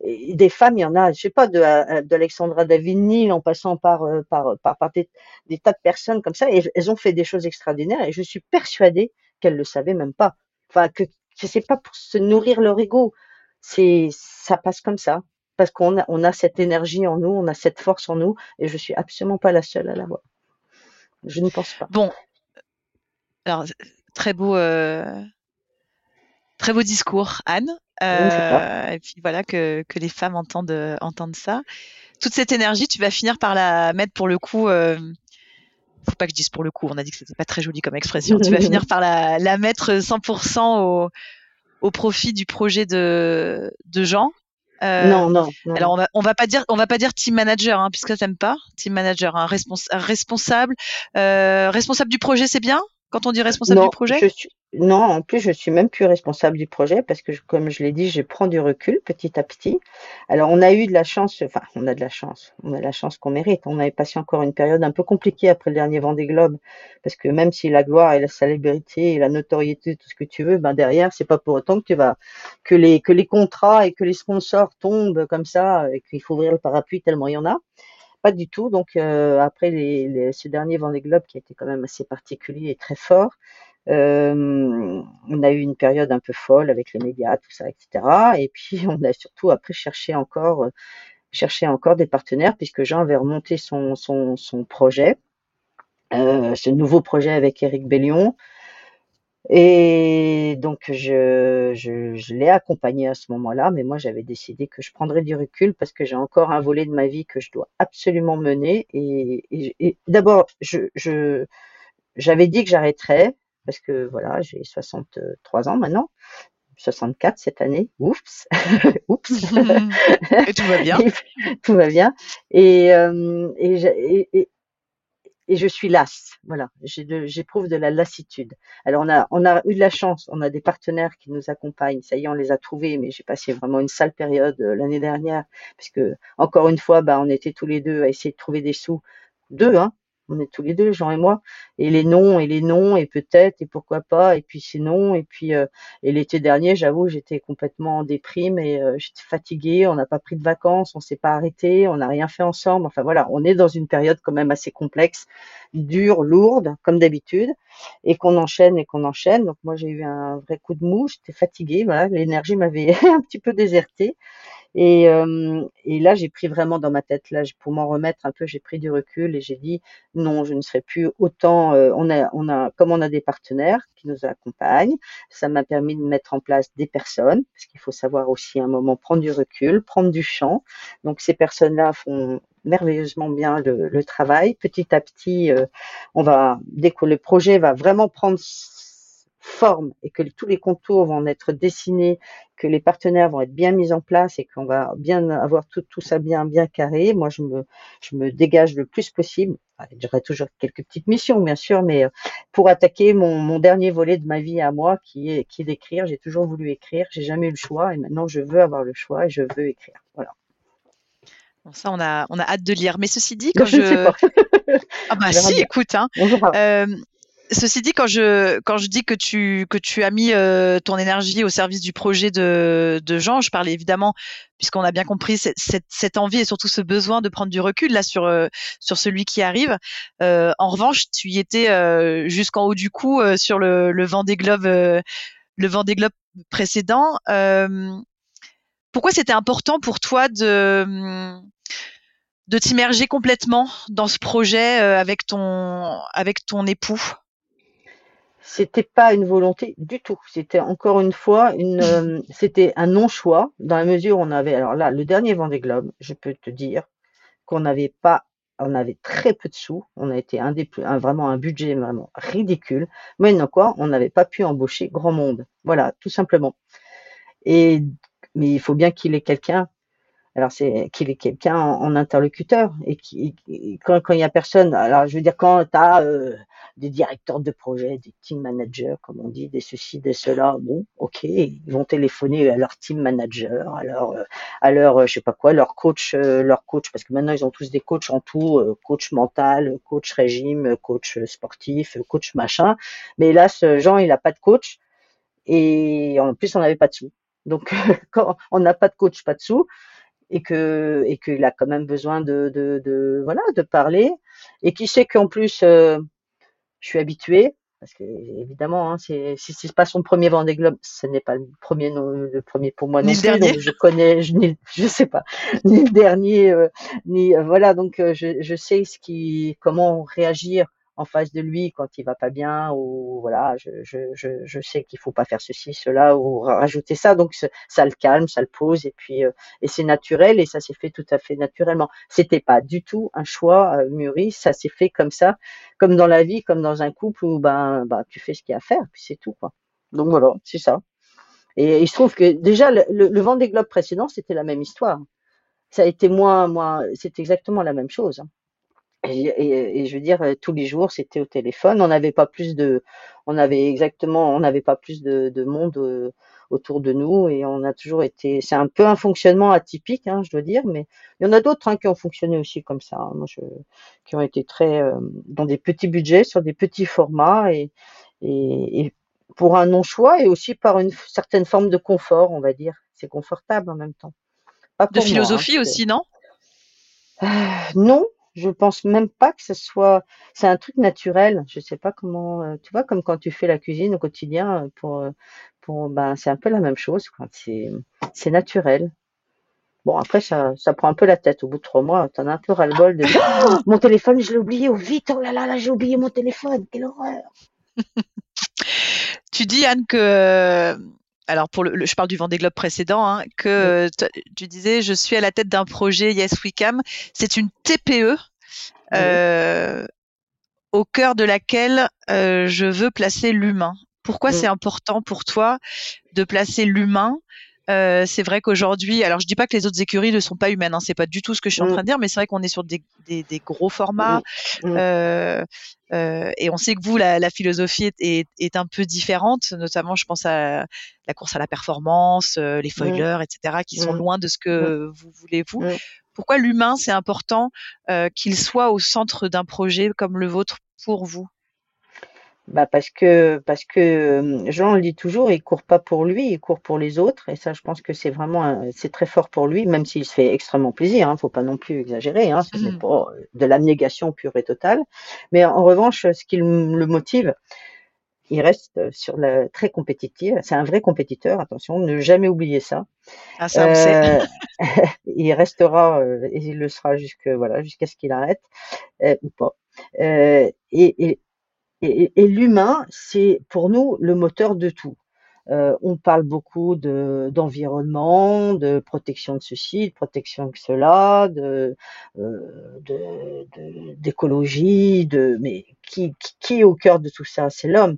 [SPEAKER 3] Des femmes, il y en a, je sais pas, d'Alexandra Davigny en passant par, euh, par, par, des, tas de personnes comme ça, et elles ont fait des choses extraordinaires, et je suis persuadée qu'elles le savaient même pas. Enfin, que, que c'est pas pour se nourrir leur ego. Ça passe comme ça. Parce qu'on a, cette énergie en nous, on a cette force en nous, et je suis absolument pas la seule à l'avoir. Je ne pense pas.
[SPEAKER 2] Bon, alors très beau, euh, très beau discours, Anne. Euh, et puis voilà que, que, les femmes entendent, entendent ça. Toute cette énergie, tu vas finir par la mettre pour le coup. Euh, faut pas que je dise pour le coup. On a dit que c'était pas très joli comme expression. tu vas finir par la, la mettre 100% au, au profit du projet de, de Jean.
[SPEAKER 3] Euh, non, non,
[SPEAKER 2] Alors on va on va pas dire on va pas dire team manager hein, puisque t'aimes pas. Team manager, un responsable. Euh, responsable du projet c'est bien? Quand on dit responsable du projet
[SPEAKER 3] Non, en plus, je suis même plus responsable du projet parce que, comme je l'ai dit, je prends du recul petit à petit. Alors, on a eu de la chance, enfin, on a de la chance, on a la chance qu'on mérite. On avait passé encore une période un peu compliquée après le dernier Vendée Globe parce que même si la gloire et la célébrité et la notoriété, tout ce que tu veux, ben derrière, c'est pas pour autant que tu vas, que les, que les contrats et que les sponsors tombent comme ça et qu'il faut ouvrir le parapluie tellement il y en a. Pas du tout. Donc euh, après ce dernier Vendée Globe qui a été quand même assez particulier et très fort, euh, on a eu une période un peu folle avec les médias, tout ça, etc. Et puis on a surtout après cherché encore, cherché encore des partenaires puisque Jean avait remonté son, son, son projet, euh, ce nouveau projet avec Eric Bellion. Et donc, je, je, je l'ai accompagné à ce moment-là, mais moi, j'avais décidé que je prendrais du recul parce que j'ai encore un volet de ma vie que je dois absolument mener. Et, et, d'abord, je, je, j'avais dit que j'arrêterais parce que voilà, j'ai 63 ans maintenant. 64 cette année. Oups. Oups.
[SPEAKER 2] et tout va bien.
[SPEAKER 3] tout va bien. Et, euh, et, et, et je suis lasse. Voilà, j'éprouve de, la lassitude. Alors on a, on a eu de la chance, on a des partenaires qui nous accompagnent. Ça y est, on les a trouvés, mais j'ai passé vraiment une sale période euh, l'année dernière, puisque encore une fois, bah, on était tous les deux à essayer de trouver des sous. Deux, hein, on est tous les deux, Jean et moi, et les noms et les noms et peut-être et pourquoi pas et puis sinon et puis euh, et l'été dernier, j'avoue, j'étais complètement en déprime et euh, j'étais fatiguée. On n'a pas pris de vacances, on s'est pas arrêté, on n'a rien fait ensemble. Enfin voilà, on est dans une période quand même assez complexe, dure, lourde comme d'habitude, et qu'on enchaîne et qu'on enchaîne. Donc moi j'ai eu un vrai coup de mou, j'étais fatiguée, voilà, l'énergie m'avait un petit peu désertée. Et, euh, et là, j'ai pris vraiment dans ma tête, là, pour m'en remettre un peu, j'ai pris du recul et j'ai dit non, je ne serai plus autant. Euh, on a, on a, comme on a des partenaires qui nous accompagnent, ça m'a permis de mettre en place des personnes, parce qu'il faut savoir aussi à un moment prendre du recul, prendre du champ. Donc ces personnes-là font merveilleusement bien le, le, travail. Petit à petit, euh, on va, dès que le projet va vraiment prendre forme et que tous les contours vont être dessinés, que les partenaires vont être bien mis en place et qu'on va bien avoir tout, tout ça bien bien carré, moi je me je me dégage le plus possible. J'aurai toujours quelques petites missions bien sûr, mais euh, pour attaquer mon, mon dernier volet de ma vie à moi qui est qui est d'écrire. J'ai toujours voulu écrire, j'ai jamais eu le choix et maintenant je veux avoir le choix et je veux écrire. Voilà.
[SPEAKER 2] Bon, ça, on a, on a hâte de lire. Mais ceci dit, quand je. je... ah bah si, écoute, hein, ceci dit, quand je, quand je dis que tu, que tu as mis euh, ton énergie au service du projet de, de Jean, je parle évidemment, puisqu'on a bien compris cette, cette, cette, envie et surtout ce besoin de prendre du recul là sur, euh, sur celui qui arrive. Euh, en revanche, tu y étais euh, jusqu'en haut du cou euh, sur le, le vent des globes, le vent des globes précédent. pourquoi c'était important pour toi de de t'immerger complètement dans ce projet avec ton avec ton époux?
[SPEAKER 3] C'était pas une volonté du tout. C'était encore une fois une, euh, c'était un non-choix dans la mesure où on avait, alors là, le dernier Vendée Globe, je peux te dire qu'on n'avait pas, on avait très peu de sous. On a été un des vraiment un budget vraiment ridicule. Maintenant quoi, on n'avait pas pu embaucher grand monde. Voilà, tout simplement. Et, mais il faut bien qu'il ait quelqu'un alors c'est qu'il ait quelqu'un en, interlocuteur et qui quand, il y a personne alors je veux dire quand tu as euh, des directeurs de projet, des team managers, comme on dit, des ceci, des cela. Bon, ok, ils vont téléphoner à leur team manager, à leur, euh, à leur, euh, je sais pas quoi, leur coach, leur coach, parce que maintenant ils ont tous des coachs en tout, coach mental, coach régime, coach sportif, coach machin. Mais là, ce Jean, il a pas de coach et en plus on n'avait pas de sous. Donc on n'a pas de coach, pas de sous, et que et qu'il a quand même besoin de, de, de voilà de parler et qui sait qu'en plus je suis habituée parce que évidemment, hein, c'est, si c'est pas son premier Vendée Globe, ce n'est pas le premier, le premier pour moi
[SPEAKER 2] non
[SPEAKER 3] plus.
[SPEAKER 2] Dernier.
[SPEAKER 3] Donc je connais, je, je sais pas, ni le dernier, euh, ni euh, voilà. Donc euh, je, je sais ce qui, comment réagir en face de lui quand il va pas bien ou voilà, je, je, je, je sais qu'il faut pas faire ceci, cela ou rajouter ça. Donc ça le calme, ça le pose et puis euh, et c'est naturel et ça s'est fait tout à fait naturellement. C'était pas du tout un choix euh, mûri, ça s'est fait comme ça, comme dans la vie, comme dans un couple où ben bah tu fais ce qu'il y a à faire puis c'est tout quoi. Donc voilà, c'est ça. Et il se trouve que déjà le, le, le Vendée Globe précédent c'était la même histoire. Ça a été moins, moins, c'est exactement la même chose. Hein. Et, et, et, je veux dire, euh, tous les jours, c'était au téléphone. On n'avait pas plus de, on avait exactement, on n'avait pas plus de, de monde euh, autour de nous et on a toujours été. C'est un peu un fonctionnement atypique, hein, je dois dire, mais il y en a d'autres hein, qui ont fonctionné aussi comme ça. Hein. Moi, je, qui ont été très euh, dans des petits budgets, sur des petits formats et, pour un non-choix et aussi par une certaine forme de confort, on va dire. C'est confortable en même temps.
[SPEAKER 2] Pas de philosophie moi, aussi, non?
[SPEAKER 3] Euh, Non, je pense même pas que ce soit. C'est un truc naturel. Je sais pas comment. Euh, tu vois, comme quand tu fais la cuisine au quotidien, euh, pour, euh, pour, ben, c'est un peu la même chose. C'est, c'est naturel. Bon, après, ça, ça prend un peu la tête. Au bout de trois mois, t'en as un peu ras-le-bol de oh, mon téléphone, je l'ai oublié au vite. Oh là là, là, j'ai oublié mon téléphone. Quelle horreur.
[SPEAKER 2] tu dis, Anne, que alors pour le, je parle du Vendée Globe précédent, hein, que tu disais, je suis à la tête d'un projet Yes Wecam. C'est une TPE euh, oui. au cœur de laquelle euh, je veux placer l'humain. Pourquoi oui. c'est important pour toi de placer l'humain euh, c'est vrai qu'aujourd'hui, alors je dis pas que les autres écuries ne sont pas humaines, hein, c'est pas du tout ce que je suis en train de dire, mais c'est vrai qu'on est sur des, des, des gros formats euh, euh, et on sait que vous, la, la philosophie est, est, est, un peu différente, notamment je pense à la course à la performance, euh, les foilers, etc., qui sont loin de ce que vous voulez vous. Pourquoi l'humain c'est important euh, qu'il soit au centre d'un projet comme le vôtre pour vous?
[SPEAKER 3] Bah parce que parce que Jean le dit toujours, il court pas pour lui, il court pour les autres, et ça, je pense que c'est vraiment c'est très fort pour lui, même s'il se fait extrêmement plaisir. Hein, faut pas non plus exagérer, hein, ce n'est mmh. pas de l'abnégation pure et totale. Mais en revanche, ce qui le motive, il reste sur le très compétitif. C'est un vrai compétiteur. Attention, ne jamais oublier ça.
[SPEAKER 2] Ah, ça euh,
[SPEAKER 3] il restera et il le sera jusque voilà jusqu'à ce qu'il arrête euh, ou pas. Euh, et, et et, l'humain, c'est pour nous le moteur de tout. Euh, on parle beaucoup de d'environnement, de protection de ceci, de protection de cela, de d'écologie, mais qui, qui est au cœur de tout ça? C'est l'homme.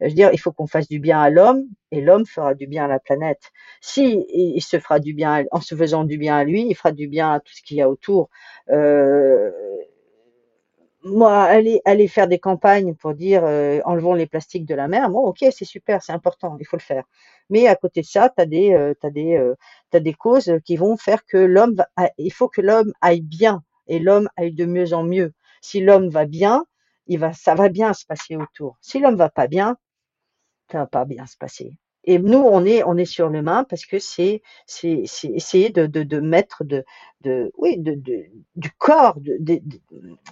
[SPEAKER 3] Je veux dire, il faut qu'on fasse du bien à l'homme et l'homme fera du bien à la planète. Si il se fera du bien en se faisant du bien à lui, il fera du bien à tout ce qu'il y a autour. Euh, moi, aller, aller faire des campagnes pour dire euh, enlevons les plastiques de la mer, bon, ok, c'est super, c'est important, il faut le faire. Mais à côté de ça, tu as des, euh, euh, des causes qui vont faire que l'homme, il faut que l'homme aille bien et l'homme aille de mieux en mieux. Si l'homme va bien, il va, ça va bien se passer autour. Si l'homme va pas bien, ça va pas bien se passer. Et nous, on est, on est sur l'humain parce que c'est, c'est, c'est essayer de, de, de mettre de, de, oui, de, de du corps, de-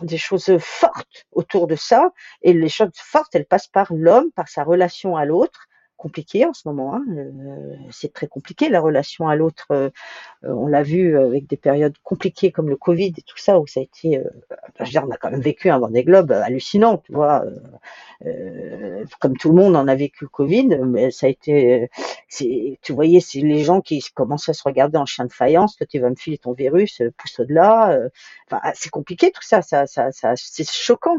[SPEAKER 3] des choses fortes autour de ça. Et les choses fortes, elles passent par l'homme, par sa relation à l'autre. Compliqué en ce moment, hein. euh, c'est très compliqué la relation à l'autre. euh, euh, on l'a vu avec des périodes compliquées comme le Covid et tout ça, où ça a été, euh, je veux dire, on a quand même vécu un Vendée Globe hallucinant, tu vois. comme tout le monde en a vécu le Covid, mais ça a été, tu voyais, c'est les gens qui commençaient à se regarder en chien de faïence. Toi, tu vas me filer ton virus, pousse au-delà. euh, Enfin, ah, c'est compliqué tout ça, ça, ça, c'est choquant.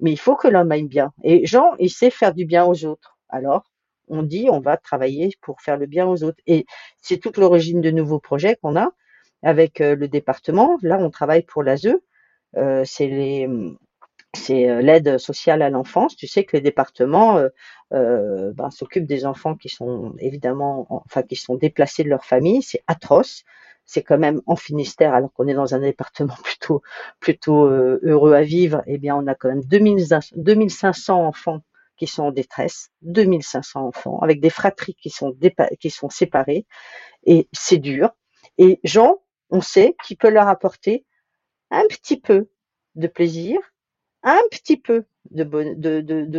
[SPEAKER 3] Mais il faut que l'homme aille bien. Et Jean, il sait faire du bien aux autres. Alors, on dit, on va travailler pour faire le bien aux autres. Et c'est toute l'origine de nouveaux projets qu'on a avec euh, le département. Là, on travaille pour l'ASE. Euh, c'est euh, l'aide sociale à l'enfance. Tu sais que les départements ben, s'occupent des enfants qui sont évidemment, enfin qui sont déplacés de leur famille. C'est atroce. C'est quand même en Finistère, alors qu'on est dans un département plutôt plutôt heureux à vivre. Eh bien, on a quand même 2000 2500 enfants qui sont en détresse, 2500 enfants avec des fratries qui sont séparées et c'est dur. Et Jean, on sait qu'il peut leur apporter un petit peu de plaisir, un petit peu de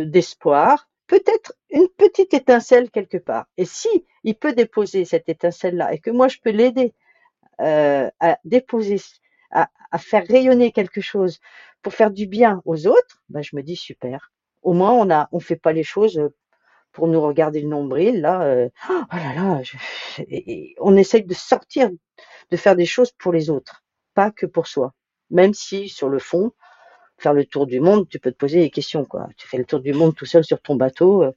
[SPEAKER 3] d'espoir, peut-être une petite étincelle quelque part. Et si il peut déposer cette étincelle-là et que moi je peux l'aider euh, à déposer, à, à faire rayonner quelque chose pour faire du bien aux autres, ben je me dis super. Au moins on on fait pas les choses pour nous regarder le nombril là. euh, oh là là, on essaye de sortir, de faire des choses pour les autres, pas que pour soi. Même si sur le fond, faire le tour du monde, tu peux te poser des questions, quoi. Tu fais le tour du monde tout seul sur ton bateau, euh,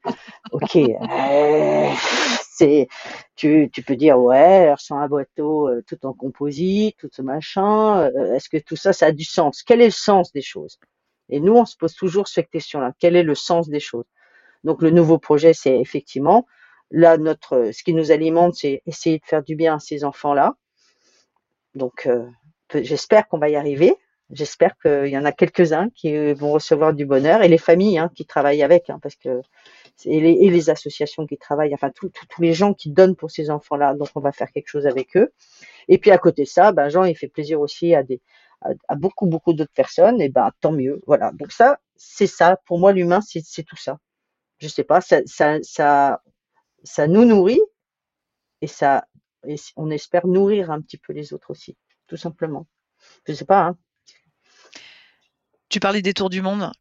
[SPEAKER 3] ok. euh, tu, peux dire, ouais, sans un bateau euh, tout en composite, tout ce machin, euh, est-ce que tout ça, ça a du sens? Quel est le sens des choses? Et nous, on se pose toujours cette question-là. Quel est le sens des choses? Donc, le nouveau projet, c'est effectivement, là, notre, ce qui nous alimente, c'est essayer de faire du bien à ces enfants-là. Donc, euh, j'espère qu'on va y arriver. J'espère qu'il y en a quelques-uns qui euh, vont recevoir du bonheur et les familles hein, qui travaillent avec, hein, parce que et les, les associations qui travaillent, enfin tous les gens qui donnent pour ces enfants-là. Donc, on va faire quelque chose avec eux. Et puis à côté de ça, ben Jean, il fait plaisir aussi à des à, beaucoup beaucoup d'autres personnes. Et ben tant mieux. Voilà. Donc ça, c'est ça. Pour moi, l'humain, c'est tout ça. Je sais pas, ça ça ça ça nous nourrit et ça et on espère nourrir un petit peu les autres aussi, tout simplement. Je sais pas. Hein.
[SPEAKER 2] Tu parlais des tours du monde.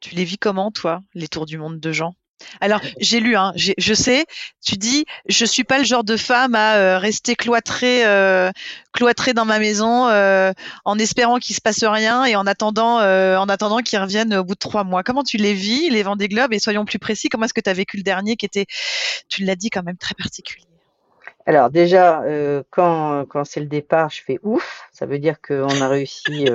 [SPEAKER 2] Tu les vis comment, toi, les tours du monde de Jean Alors, j'ai lu, hein, je sais, tu dis, je suis pas le genre de femme à euh, rester cloîtrée, euh, cloîtrée dans ma maison euh, en espérant qu'il se passe rien et en attendant, en attendant qu'ils reviennent au bout de trois mois. Comment tu les vis, les Vendée Globe Et soyons plus précis, comment est-ce que tu as vécu le dernier qui était, tu l'as dit, quand même très particulier?
[SPEAKER 3] Alors déjà, quand, c'est le départ, je fais ouf. Ça veut dire qu'on a réussi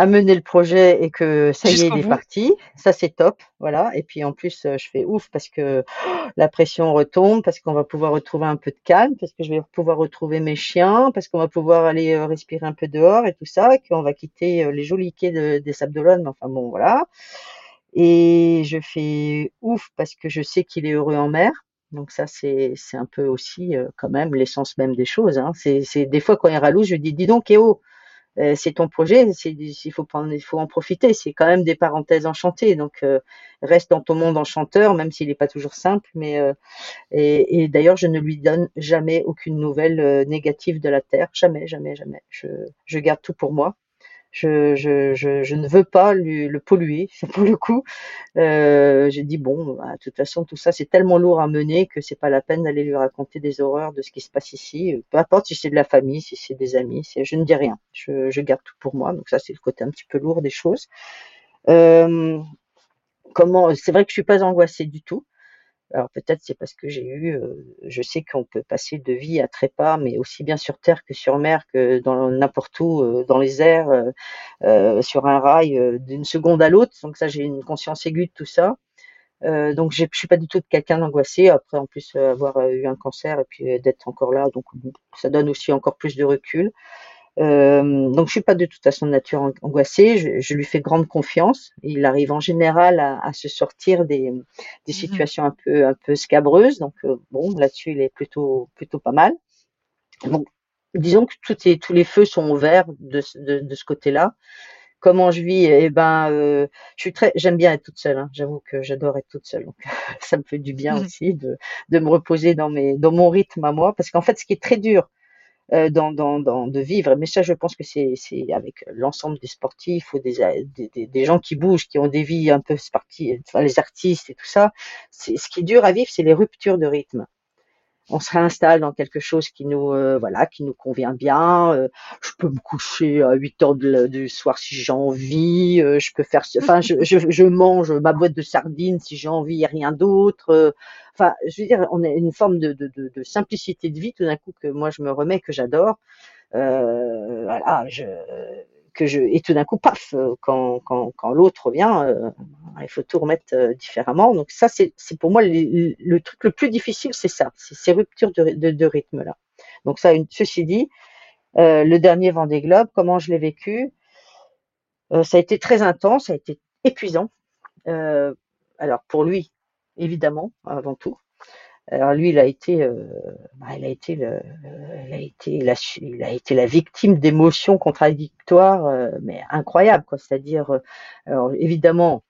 [SPEAKER 3] à mener le projet et que ça y est, il est parti. Ça, c'est top. Voilà. Et puis en plus, euh, je fais ouf parce que oh, la pression retombe, parce qu'on va pouvoir retrouver un peu de calme, parce que je vais pouvoir retrouver mes chiens, parce qu'on va pouvoir aller euh, respirer un peu dehors et tout ça, et qu'on va quitter euh, les jolis quais de- des Sables d'Olonne. Enfin bon, voilà. Et je fais ouf parce que je sais qu'il est heureux en mer. Donc ça, c'est un peu aussi euh, quand même l'essence même des choses. Hein. C'est des fois quand il ralouse, je dis dis donc Kéo, euh, c'est ton projet, il faut en profiter. C'est quand même des parenthèses enchantées. Donc euh, reste dans ton monde enchanteur, même s'il n'est pas toujours simple. Mais euh, et, d'ailleurs, je ne lui donne jamais aucune nouvelle négative de la terre, jamais, jamais, jamais. Je garde tout pour moi. Je, je, je, je ne veux pas lui, le polluer, pour le coup. Euh, j'ai dit bon, bah, de toute façon, tout ça c'est tellement lourd à mener que c'est pas la peine d'aller lui raconter des horreurs de ce qui se passe ici. Peu importe si c'est de la famille, si c'est des amis, je ne dis rien. Je, je garde tout pour moi. Donc ça c'est le côté un petit peu lourd des choses. Euh, comment C'est vrai que je suis pas angoissée du tout. Alors peut-être c'est parce que j'ai eu, euh, je sais qu'on peut passer de vie à trépas, mais aussi bien sur terre que sur mer, que dans n'importe où, euh, dans les airs, euh, sur un rail, d'une seconde à l'autre. Donc ça, j'ai une conscience aiguë de tout ça. Donc je suis pas du tout quelqu'un d'angoissé. Après, en plus avoir eu un cancer et puis d'être encore là, donc ça donne aussi encore plus de recul. Euh, donc je suis pas de toute façon de nature angoissée, je, je, lui fais grande confiance. Il arrive en général à, à se sortir des, des mmh situations un peu un peu scabreuses, donc euh, bon là-dessus il est plutôt plutôt pas mal. Donc disons que tout est, tous les feux sont ouverts de, de, de ce côté-là. Comment je vis? Eh ben, euh, je suis très, j'aime bien être toute seule. Hein. J'avoue que j'adore être toute seule, donc ça me fait du bien mmh aussi de, de me reposer dans mes dans mon rythme à moi, parce qu'en fait, ce qui est très dur dans, dans, dans, de vivre. Mais ça, je pense que c'est avec l'ensemble des sportifs ou des, des, des, gens qui bougent, qui ont des vies un peu sportives, enfin, les artistes et tout ça. C'est ce qui est dur à vivre, c'est les ruptures de rythme on se réinstalle dans quelque chose qui nous euh, voilà qui nous convient bien euh, je peux me coucher à 8 heures du soir si j'ai envie euh, je peux faire enfin je, je, je, mange ma boîte de sardines si j'ai envie et rien d'autre enfin je veux dire on a une forme de, de, de, de simplicité de vie tout d'un coup que moi je me remets que j'adore voilà je que je et tout d'un coup paf euh, quand, quand, quand l'autre revient euh, il faut tout remettre euh, différemment. Donc ça c'est pour moi le, truc le plus difficile c'est ça c'est ces ruptures de, de, rythme là donc ça ceci dit le dernier Vendée Globe comment je l'ai vécu ça a été très intense ça a été épuisant. Alors pour lui évidemment avant tout alors lui, il a été, euh, bah, il a été, le, il a été, la, il a été la victime d'émotions contradictoires, euh, mais incroyables, quoi. C'est-à-dire, euh, évidemment,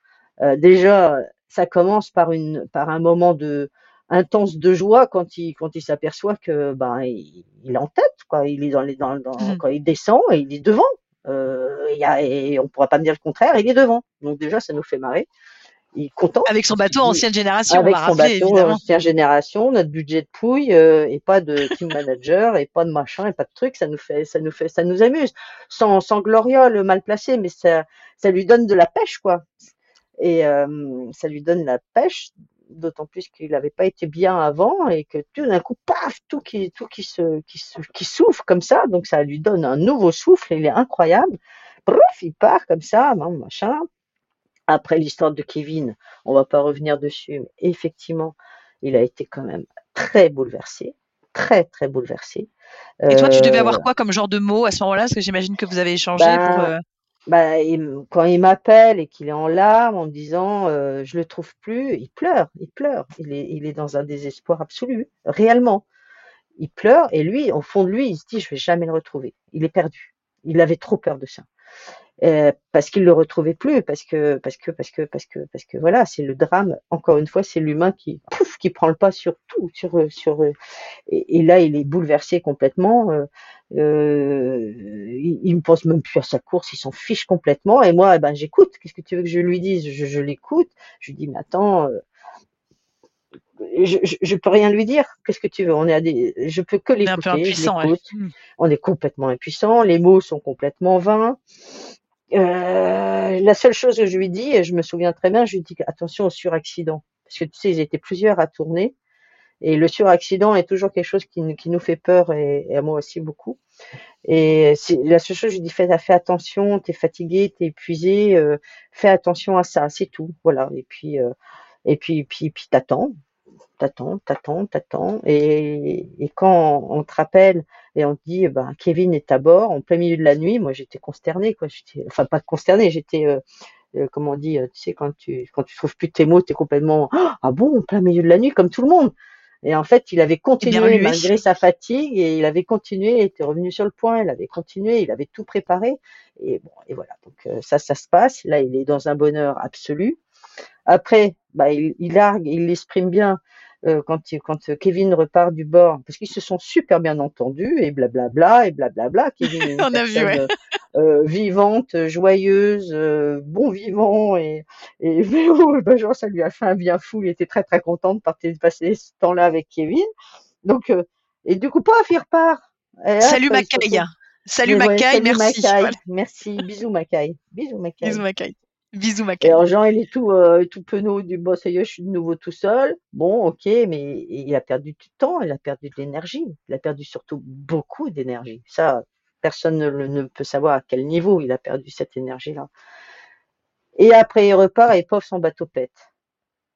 [SPEAKER 3] déjà, ça commence par une, par un moment de intense de joie quand il, quand il s'aperçoit que, ben, il, il, est en tête, quoi. Il est dans les, dans, dans mmh. quand il descend et il est devant. Y a, et on pourra pas me dire le contraire, il est devant. Donc déjà, ça nous fait marrer il est content.
[SPEAKER 2] Avec son bateau ancienne génération,
[SPEAKER 3] avec son bateau ancienne génération, notre budget de pouille euh, et pas de team manager et pas de machin et pas de trucs, ça nous fait, ça nous fait, ça nous amuse. Sans, sans gloriole mal placé, mais ça, ça lui donne de la pêche quoi. Et euh, ça lui donne la pêche, d'autant plus qu'il n'avait pas été bien avant et que tout d'un coup, paf, tout qui, tout qui se, qui se, qui souffle comme ça, donc ça lui donne un nouveau souffle. Il est incroyable. Bref, il part comme ça, machin après l'histoire de Kevin, on va pas revenir dessus, mais effectivement, il a été quand même très bouleversé, très très bouleversé.
[SPEAKER 2] Et toi, tu devais avoir euh, quoi comme genre de mots à ce moment-là? Parce que j'imagine que vous avez échangé
[SPEAKER 3] bah,
[SPEAKER 2] pour. Euh...
[SPEAKER 3] Bah, quand il m'appelle et qu'il est en larmes en me disant euh, je le trouve plus, il pleure, il pleure, il est, il est dans un désespoir absolu, réellement. Il pleure et lui, au fond de lui, il se dit je vais jamais le retrouver. Il est perdu. Il avait trop peur de ça. Euh, parce qu'il le retrouvait plus, parce que parce que parce que parce que parce que voilà, c'est le drame. Encore une fois, c'est l'humain qui pouf, qui prend le pas sur tout, sur sur et, et là il est bouleversé complètement. Euh, euh, il, me pense même plus à sa course, il s'en fiche complètement. Et moi, eh ben j'écoute. Qu'est-ce que tu veux que je lui dise? Je, je l'écoute. Je lui dis mais attends. Euh, je, je, je, peux rien lui dire. Qu'est-ce que tu veux? On est à des, je peux que l'écouter. Ouais. On est complètement impuissant. Les mots sont complètement vains. Euh, la seule chose que je lui dis, et je me souviens très bien, je lui dis attention au suraccident. Parce que tu sais, ils étaient plusieurs à tourner. Et le suraccident est toujours quelque chose qui, nous fait peur et, à moi aussi beaucoup. Et la seule chose, je lui dis fais, attention, t'es fatigué, t'es épuisé, euh, fais attention à ça, c'est tout. Voilà. Et puis, euh, et puis, puis, puis t'attends, t'attends, t'attends, t'attends. Et, et quand on te rappelle et on te dit, ben, Kevin est à bord en plein milieu de la nuit, moi j'étais consternée, quoi. J'étais, enfin pas consternée, j'étais, euh, euh, comment on dit, euh, tu sais, quand tu quand tu trouves plus tes mots, t'es complètement, ah bon, en plein milieu de la nuit, comme tout le monde. Et en fait, il avait continué malgré sa fatigue et il avait continué, il était revenu sur le point, il avait continué, il avait tout préparé. Et bon, et voilà. Donc ça, ça se passe. Là, il est dans un bonheur absolu. Après, bah, il, il largue, il l'exprime bien euh, quand, quand Kevin repart du bord, parce qu'ils se sont super bien entendus et blablabla et blablabla. Kevin est une
[SPEAKER 2] On
[SPEAKER 3] personne
[SPEAKER 2] a vu, ouais.
[SPEAKER 3] euh, vivante, joyeuse, euh, bon vivant et, et oh, ben, genre, ça lui a fait un bien fou. Il était très très content de passer ce temps-là avec Kevin. Donc euh, et du coup, paf, il repart. Et
[SPEAKER 2] Salut Macaille. Salut Macaille, merci.
[SPEAKER 3] Macaille. Voilà. Merci, bisous Macaille. Bisous Macaille.
[SPEAKER 2] Bisous Macaille. Bisous,
[SPEAKER 3] ma Et alors, Jean, il est tout, euh, tout penaud du boss, ça y est, je suis de nouveau tout seul. Bon, ok, mais il a perdu du temps, il a perdu de l'énergie. Il a perdu surtout beaucoup d'énergie. Ça, personne ne, ne, peut savoir à quel niveau il a perdu cette énergie-là. Et après, il repart et pauvre, son bateau pète.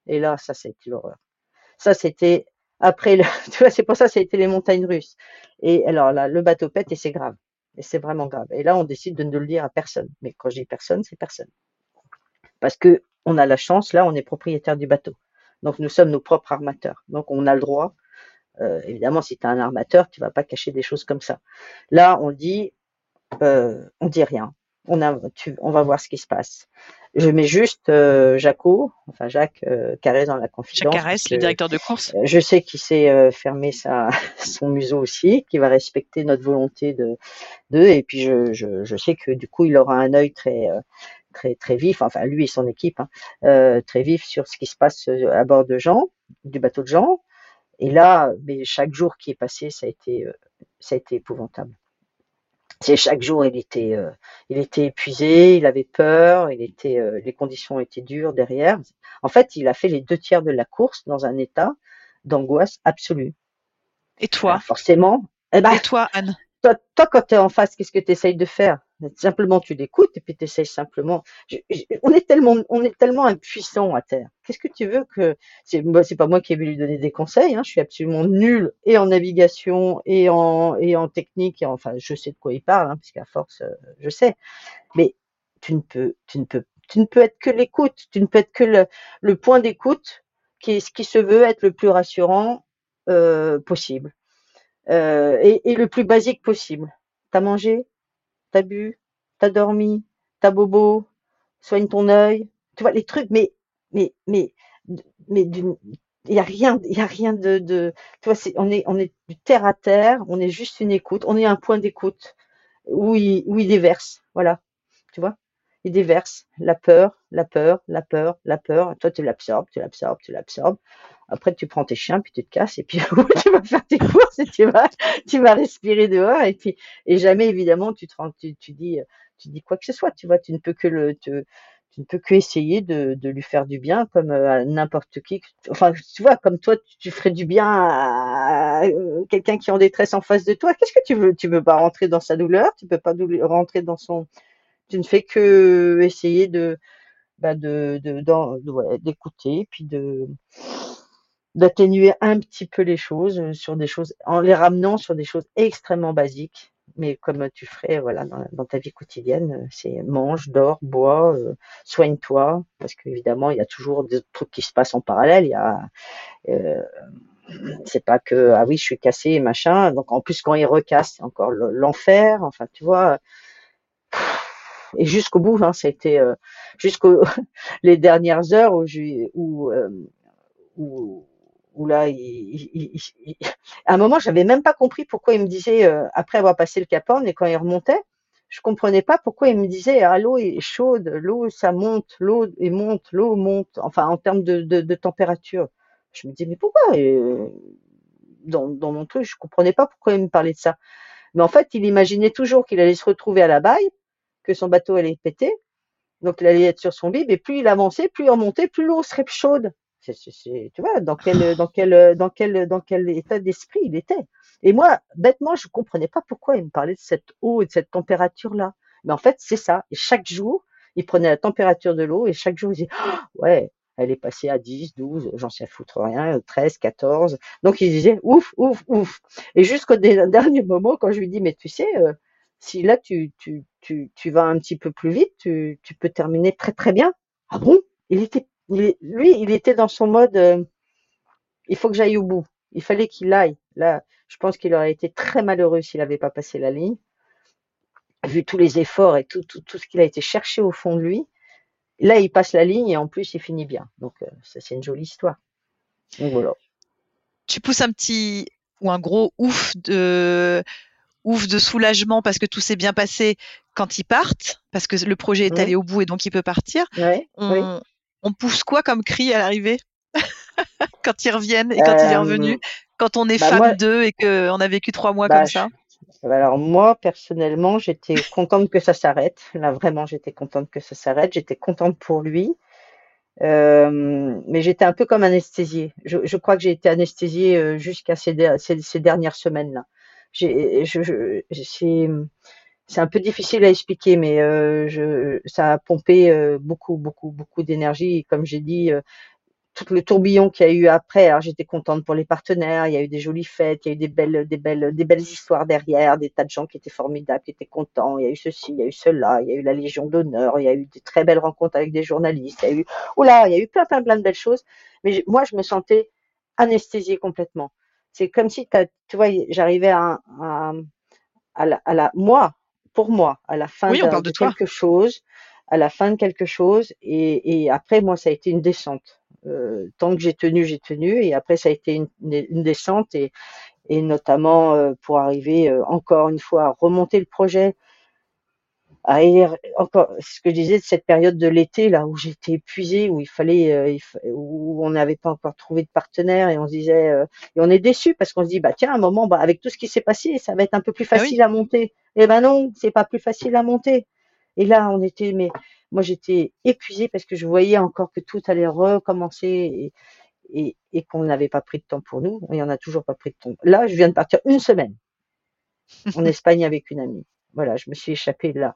[SPEAKER 3] Et là, ça, c'était l'horreur. Ça, c'était après, le... tu vois, c'est pour ça, ça a été les montagnes russes. Et alors là, le bateau pète et c'est grave. Et c'est vraiment grave. Et là, on décide de ne le dire à personne. Mais quand je dis personne, c'est personne. Parce que on a la chance, là, on est propriétaire du bateau. Donc, nous sommes nos propres armateurs. Donc, on a le droit. euh, évidemment, si tu es un armateur, tu vas pas cacher des choses comme ça. Là, on dit, euh, on dit rien. On, a, tu- on va voir ce qui se passe. Je mets juste euh, Jaco, enfin Jacques euh, Carré dans la
[SPEAKER 2] Jacques
[SPEAKER 3] confidence.
[SPEAKER 2] Carès,
[SPEAKER 3] parce
[SPEAKER 2] le directeur de course.
[SPEAKER 3] euh, Je sais qu'il sait euh, fermer sa, son museau aussi, qu'il va respecter notre volonté de, de et puis je, je, je sais que du coup il aura un œil très très très vif, enfin lui et son équipe, hein, euh, très vif sur ce qui se passe euh, à bord de Jean, du bateau de Jean. Et là, mais chaque jour qui est passé, ça a été euh, ça a été épouvantable. C'est chaque jour il était euh, il était épuisé, il avait peur, il était les conditions étaient dures derrière. En fait, il a fait les deux tiers de la course dans un état d'angoisse absolue.
[SPEAKER 2] Et toi?
[SPEAKER 3] Alors forcément, eh ben,
[SPEAKER 2] Et toi, Anne?
[SPEAKER 3] toi, toi, quand tu es en face, qu'est-ce que tu essayes de faire? Simplement, tu l'écoutes et puis tu essayes simplement. On est tellement, on est tellement impuissant à terre. Qu'est-ce que tu veux que c'est moi, c'est pas moi qui ai voulu lui donner des conseils. Hein, je suis absolument nul et en navigation et en et en technique. Et enfin, je sais de quoi il parle, hein, parce qu'à force, euh, je sais. Mais tu ne peux, tu ne peux, tu ne peux être que l'écoute. Tu ne peux être que le, le point d'écoute qui est ce qui se veut être le plus rassurant euh, possible euh, et le plus basique possible. T'as mangé, t'as bu, t'as dormi, t'as bobo, soigne ton œil. Tu vois les trucs, mais mais mais mais d'une il y a rien, il a rien de, tu vois, on est on est du terre à terre, on est juste une écoute, on est un point d'écoute où il où il déverse, voilà, tu vois, il déverse la peur, la peur, la peur, la peur. Toi tu l'absorbes, tu l'absorbes, tu l'absorbes. Après tu prends tes chiens puis tu te casses et puis tu vas faire tes courses et tu vas tu vas respirer dehors et puis et jamais évidemment tu te rends, tu, dis tu dis quoi que ce soit tu vois tu ne peux que le tu ne peux que essayer de, lui faire du bien comme euh, à n'importe qui enfin tu vois comme toi tu, tu ferais du bien à, euh, quelqu'un qui est en détresse en face de toi qu'est-ce que tu veux? Tu veux pas rentrer dans sa douleur? Tu peux pas rentrer dans son tu ne fais que essayer de bah de d'en- de- d'écouter puis de d'atténuer un petit peu les choses sur des choses en les ramenant sur des choses extrêmement basiques. Mais comme tu ferais voilà dans, ta vie quotidienne c'est mange dors bois soigne-toi parce qu'évidemment il y a toujours des trucs qui se passent en parallèle. Il y a euh, c'est pas que ah oui je suis cassé machin. Donc en plus quand il recasse c'est encore le- l'enfer. Enfin tu vois et jusqu'au bout hein, ça a été euh, jusqu'aux les dernières heures où où euh, où, où là, à un moment, j'avais même pas compris pourquoi il me disait, euh, après avoir passé le Cap Horn et quand il remontait, je comprenais pas pourquoi il me disait, ah, l'eau est chaude, l'eau, ça monte, l'eau et monte, l'eau monte, enfin, en termes de, de, de température. Je me disais, mais pourquoi euh, dans, dans mon truc, je comprenais pas pourquoi il me parlait de ça. Mais en fait, il imaginait toujours qu'il allait se retrouver à la baille, que son bateau allait péter, donc il allait être sur son bib, et plus il avançait, plus il remontait, plus l'eau serait chaude. Tu vois, dans quel, dans quel, dans quel, dans quel état d'esprit il était. Et moi, bêtement, je comprenais pas pourquoi il me parlait de cette eau et de cette température-là. Mais en fait, c'est ça. Et chaque jour, il prenait la température de l'eau et chaque jour, il disait, ouais, elle est passée à 10, 12, j'en sais foutre rien, 13, 14. Donc il disait, ouf, ouf, ouf. Et jusqu'au dernier moment, quand je lui dis, mais tu sais, euh, si là tu, tu, tu, tu vas un petit peu plus vite, tu, tu peux terminer très très bien. Ah bon? Il était, lui, il était dans son mode, euh, il faut que j'aille au bout. Il fallait qu'il aille. Là, je pense qu'il aurait été très malheureux s'il n'avait pas passé la ligne, vu tous les efforts et tout, tout, tout ce qu'il a été cherché au fond de lui. Là, il passe la ligne et en plus, il finit bien. Donc, euh, ça, c'est une jolie histoire. Donc voilà.
[SPEAKER 2] Tu pousses un petit ou un gros ouf de ouf de soulagement parce que tout s'est bien passé quand ils partent, parce que le projet est allé au bout et donc il peut partir.
[SPEAKER 3] Ouais,
[SPEAKER 2] On,
[SPEAKER 3] oui.
[SPEAKER 2] on pousse quoi comme cri à l'arrivée quand ils reviennent et quand il est revenu,
[SPEAKER 3] Euh,
[SPEAKER 2] quand on est
[SPEAKER 3] bah
[SPEAKER 2] fan d'eux et qu'on a vécu trois mois
[SPEAKER 3] bah,
[SPEAKER 2] comme
[SPEAKER 3] je-
[SPEAKER 2] ça.
[SPEAKER 3] Alors moi, personnellement, j'étais contente que ça s'arrête. Là, vraiment, j'étais contente que ça s'arrête. J'étais contente pour lui. Euh, mais j'étais un peu comme anesthésiée. Je, je crois que j'ai été anesthésiée euh, jusqu'à ces, der- ces, ces dernières semaines-là. C'est, un peu difficile à expliquer, mais euh, ça a pompé euh, beaucoup, beaucoup, beaucoup d'énergie. Comme j'ai dit, euh, tout le tourbillon qu'il y a eu après. J'étais contente pour les partenaires. Il y a eu des jolies fêtes, il y a eu des belles, des belles, des belles histoires derrière, des tas de gens qui étaient formidables, qui étaient contents. Il y a eu ceci, il y a eu cela, il y a eu la Légion d'honneur, il y a eu des très belles rencontres avec des journalistes. Il y a eu, oula, il y a eu plein, plein, plein de belles choses. Mais moi, je me sentais anesthésiée complètement. C'est comme si, tu vois, j'arrivais à, à, à, la, à la, moi, pour moi, à la fin de, quelque chose, à la fin de quelque chose, et, et après, moi, ça a été une descente. Euh, tant que j'ai tenu, j'ai tenu, et après, ça a été une, une descente, et, et notamment euh, pour arriver euh, encore une fois à remonter le projet, à encore ce que je disais de cette période de l'été là où j'étais épuisée où il fallait euh, où on n'avait pas encore trouvé de partenaire et on se disait euh, et on est déçu parce qu'on se dit bah tiens à un moment bah avec tout ce qui s'est passé ça va être un peu plus ah facile à monter. Et eh ben non c'est pas plus facile à monter. Et là on était mais moi j'étais épuisée parce que je voyais encore que tout allait recommencer et, et, et qu'on n'avait pas pris de temps pour nous et on n'a toujours pas pris de temps. Là je viens de partir une semaine en Espagne avec une amie. Voilà je me suis échappée là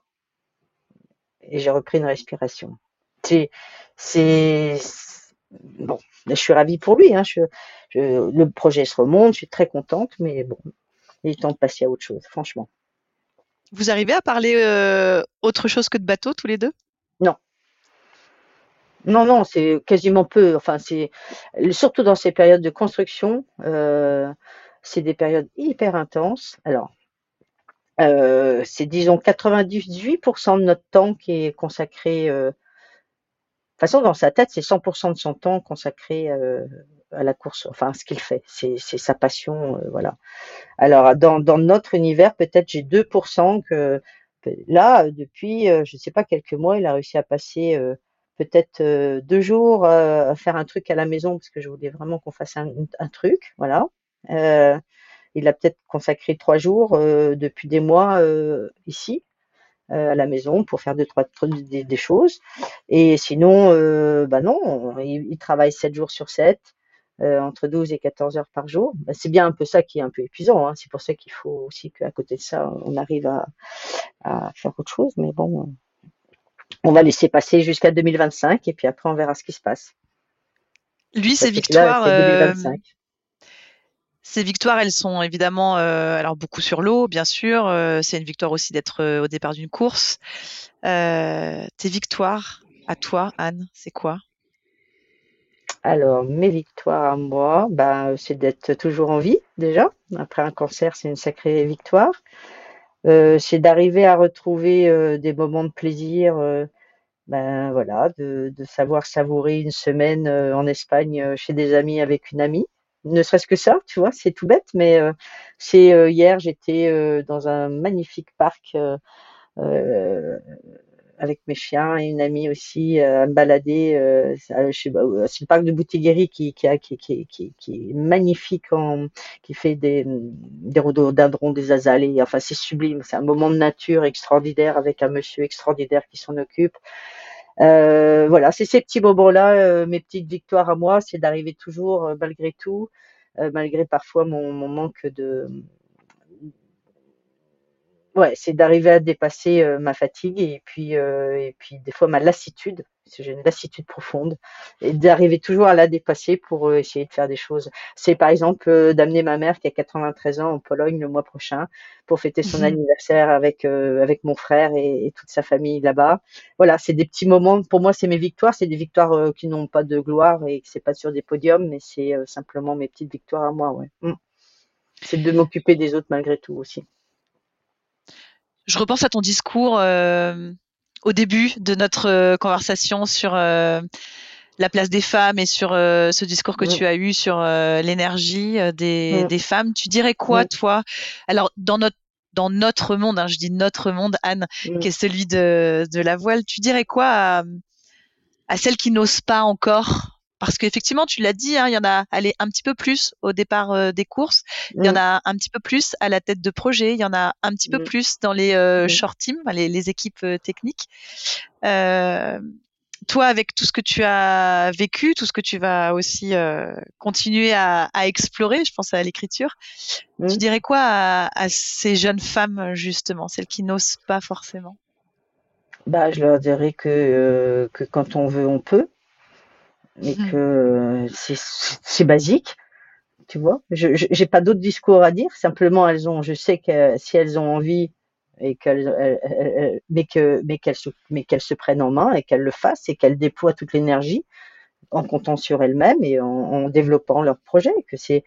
[SPEAKER 3] et j'ai repris une respiration. C'est, c'est bon, je suis ravie pour lui. Hein, je, le projet se remonte, je suis très contente, mais bon, il est temps de passer à autre chose, franchement.
[SPEAKER 2] Vous arrivez à parler euh, autre chose que de bateau tous les deux?
[SPEAKER 3] Non. Non, non, c'est quasiment peu. Enfin, c'est surtout dans ces périodes de construction, euh, c'est des périodes hyper intenses. Alors, euh, c'est disons 98% de notre temps qui est consacré. Euh, de toute façon, dans sa tête, c'est 100% de son temps consacré euh, à la course. Enfin, ce qu'il fait, c'est sa passion, voilà. Alors, dans, dans notre univers, peut-être j'ai 2% que là, depuis, je ne sais pas quelques mois, il a réussi à passer peut-être deux jours à faire un truc à la maison parce que je voulais vraiment qu'on fasse un, un, truc, voilà. Il a peut-être consacré trois jours euh, depuis des mois euh, ici euh, à la maison pour faire deux trois des, des choses. Et sinon, bah non, il, travaille sept jours sur 7, entre 12 et 14 heures par jour. Bah, c'est bien un peu ça qui est un peu épuisant. Hein. C'est pour ça qu'il faut aussi qu'à côté de ça, on arrive à, à, faire autre chose. Mais bon, on va laisser passer jusqu'à 2025 et puis après on verra ce qui se passe.
[SPEAKER 2] Lui, ses victoires. Là, ces victoires, elles sont évidemment euh, alors beaucoup sur l'eau, bien sûr. Euh, c'est une victoire aussi d'être euh, au départ d'une course. tes victoires à toi, Anne, c'est quoi?
[SPEAKER 3] Alors, mes victoires à moi, bah, c'est d'être toujours en vie déjà. Après un cancer, c'est une sacrée victoire. c'est d'arriver à retrouver des moments de plaisir. ben voilà, de, de, savoir savourer une semaine en Espagne chez des amis avec une amie ne serait-ce que ça, tu vois, c'est tout bête, mais euh, c'est euh, hier j'étais euh, dans un magnifique parc avec mes chiens et une amie aussi à me balader. c'est le parc de Boutigiri qui, est magnifique, qui fait des, des rhododendrons, des azalées. Enfin, c'est sublime. C'est un moment de nature extraordinaire avec un monsieur extraordinaire qui s'en occupe. Euh, voilà, c'est ces petits moments-là, euh, mes petites victoires à moi, c'est d'arriver toujours, euh, malgré tout, malgré parfois mon, mon manque de, ouais, c'est d'arriver à dépasser ma fatigue et puis, et puis des fois ma lassitude, j'ai une lassitude profonde, et d'arriver toujours à la dépasser pour essayer de faire des choses. C'est par exemple d'amener ma mère qui a 93 ans en Pologne le mois prochain pour fêter son mmh anniversaire avec avec mon frère et, toute sa famille là-bas. Voilà, c'est des petits moments. Pour moi, c'est mes victoires. C'est des victoires qui n'ont pas de gloire et c'est pas sur des podiums, mais c'est simplement mes petites victoires à moi. Ouais. Mmh. C'est de m'occuper des autres malgré tout aussi
[SPEAKER 2] je repense à ton discours euh, au début de notre euh, conversation sur euh, la place des femmes et sur ce discours que tu as eu sur l'énergie des, des, femmes. Tu dirais quoi, toi? Alors, dans notre dans notre monde, hein, je dis notre monde, Anne, qui est celui de, de la voile, tu dirais quoi à, à celles qui n'osent pas encore parce qu'effectivement, tu l'as dit, hein, il y en a allé un petit peu plus au départ euh, des courses, il y en mmh. a un petit peu plus à la tête de projet, il y en a un petit peu mmh. plus dans les euh, mmh. short teams, les, équipes euh, techniques. toi, avec tout ce que tu as vécu, tout ce que tu vas aussi continuer à, explorer, je pense à l'écriture, tu dirais quoi à, ces jeunes femmes justement, celles qui n'osent pas forcément?
[SPEAKER 3] Bah, je leur dirais que, que quand on veut, on peut mais
[SPEAKER 2] Mhm.
[SPEAKER 3] que c'est c'est basique, tu vois. Je j'ai pas d'autre discours à dire. Simplement, elles ont, je sais que si elles ont envie et qu'elles, elles- elles- elles- mais que mais qu'elles se mais qu'elles se prennent en main et qu'elles le fassent et qu'elles déploient toute l'énergie en comptant sur elles-mêmes et en, en développant leur projet, que c'est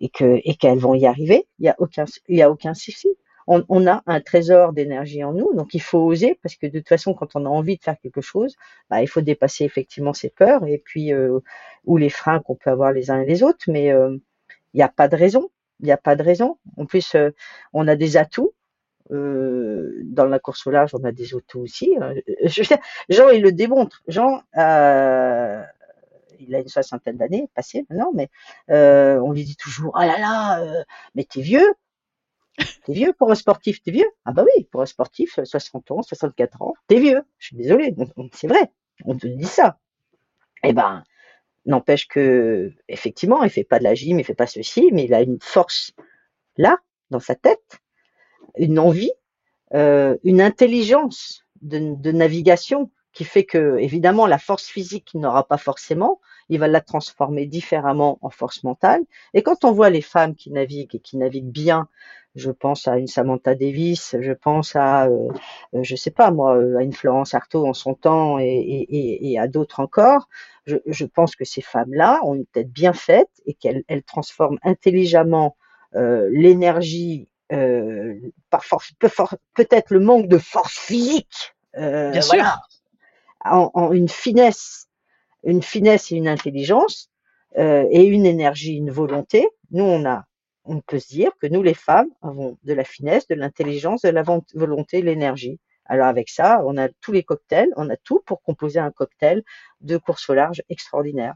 [SPEAKER 3] et que et qu'elles vont y arriver. Il y a aucun il y a aucun souci. On, a un trésor d'énergie en nous, donc il faut oser parce que de toute façon, quand on a envie de faire quelque chose, bah, il faut dépasser effectivement ses peurs et puis euh, ou les freins qu'on peut avoir les uns et les autres, mais euh, il n'y a pas de raison. Il n'y a pas de raison. En plus, euh, on a des atouts. Euh, dans la course au large, on a des atouts aussi. Euh, dire, Jean, il le démontre. Jean, euh, il a une soixantaine d'années passées maintenant, mais euh, on lui dit toujours Ah là là, euh, mais t'es vieux. T'es vieux pour un sportif, t'es vieux Ah bah oui, pour un sportif, 60 ans, 64 ans, t'es vieux. Je suis désolé, c'est vrai, on te dit ça. Eh ben, n'empêche que, effectivement, il fait pas de la gym, il fait pas ceci, mais il a une force là, dans sa tête, une envie, euh, une intelligence de, de navigation qui fait que, évidemment, la force physique n'aura pas forcément, il va la transformer différemment en force mentale. Et quand on voit les femmes qui naviguent et qui naviguent bien, je pense à une Samantha Davis, je pense à, euh, euh, je sais pas moi, euh, à une Florence Artaud en son temps et, et, et- à d'autres encore. Je, je pense que ces femmes-là ont une tête bien faite et qu'elles elles transforment intelligemment euh, l'énergie, euh, par force, peut-être le manque de force physique, euh,
[SPEAKER 2] Bien sûr.
[SPEAKER 3] voilà, en, en une finesse, une finesse et une intelligence euh, et une énergie, une volonté. Nous, on a, on peut se dire que nous, les femmes, avons de la finesse, de l'intelligence, de la vo- volonté, de l'énergie. Alors avec ça, on a tous les cocktails, on a tout pour composer un cocktail de course au large extraordinaire.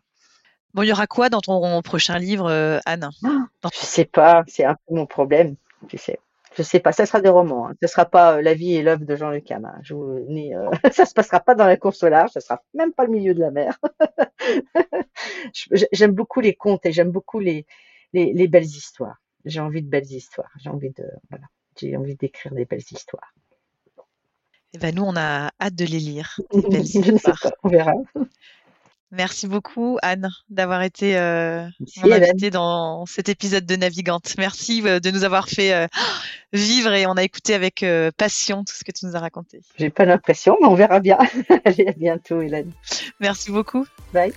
[SPEAKER 2] Bon, il y aura quoi dans ton prochain livre, euh, Anne?
[SPEAKER 3] Ah,
[SPEAKER 2] Dans-
[SPEAKER 3] Je sais pas, c'est un peu mon problème, tu sais. Je sais pas, ça sera des romans. Hein. Ce sera pas euh, La vie et l'œuvre de Jean-Luc Hamin. Je vous, ni, euh, ça se passera pas dans la course au large, ça sera même pas le milieu de la mer. Je- j'aime beaucoup les contes et j'aime beaucoup les, les, les belles histoires. J'ai envie de belles histoires. J'ai envie de, voilà, j'ai envie d'écrire des belles histoires.
[SPEAKER 2] Eh ben, nous, on a hâte de les lire. Des belles
[SPEAKER 3] Je ne sais
[SPEAKER 2] histoires.
[SPEAKER 3] pas, on verra.
[SPEAKER 2] Merci beaucoup, Anne, d'avoir été euh, mon invitée dans cet épisode de Navigante. Merci euh, de nous avoir fait euh, vivre et on a écouté avec passion tout ce que tu nous as raconté.
[SPEAKER 3] J'ai pas l'impression, mais on verra bien. Allez, à bientôt, Hélène.
[SPEAKER 2] Merci beaucoup.
[SPEAKER 3] Bye.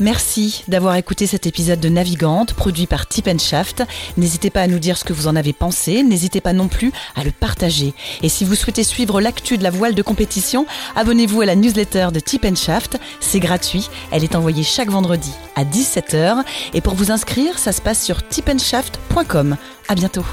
[SPEAKER 4] Merci d'avoir écouté cet épisode de Navigante produit par Tip Shaft. N'hésitez pas à nous dire ce que vous en avez pensé, n'hésitez pas non plus à le partager. Et si vous souhaitez suivre l'actu de la voile de compétition, abonnez-vous à la newsletter de Tip Shaft, c'est gratuit, elle est envoyée chaque vendredi à 17h et pour vous inscrire, ça se passe sur tipenshaft.com. À bientôt.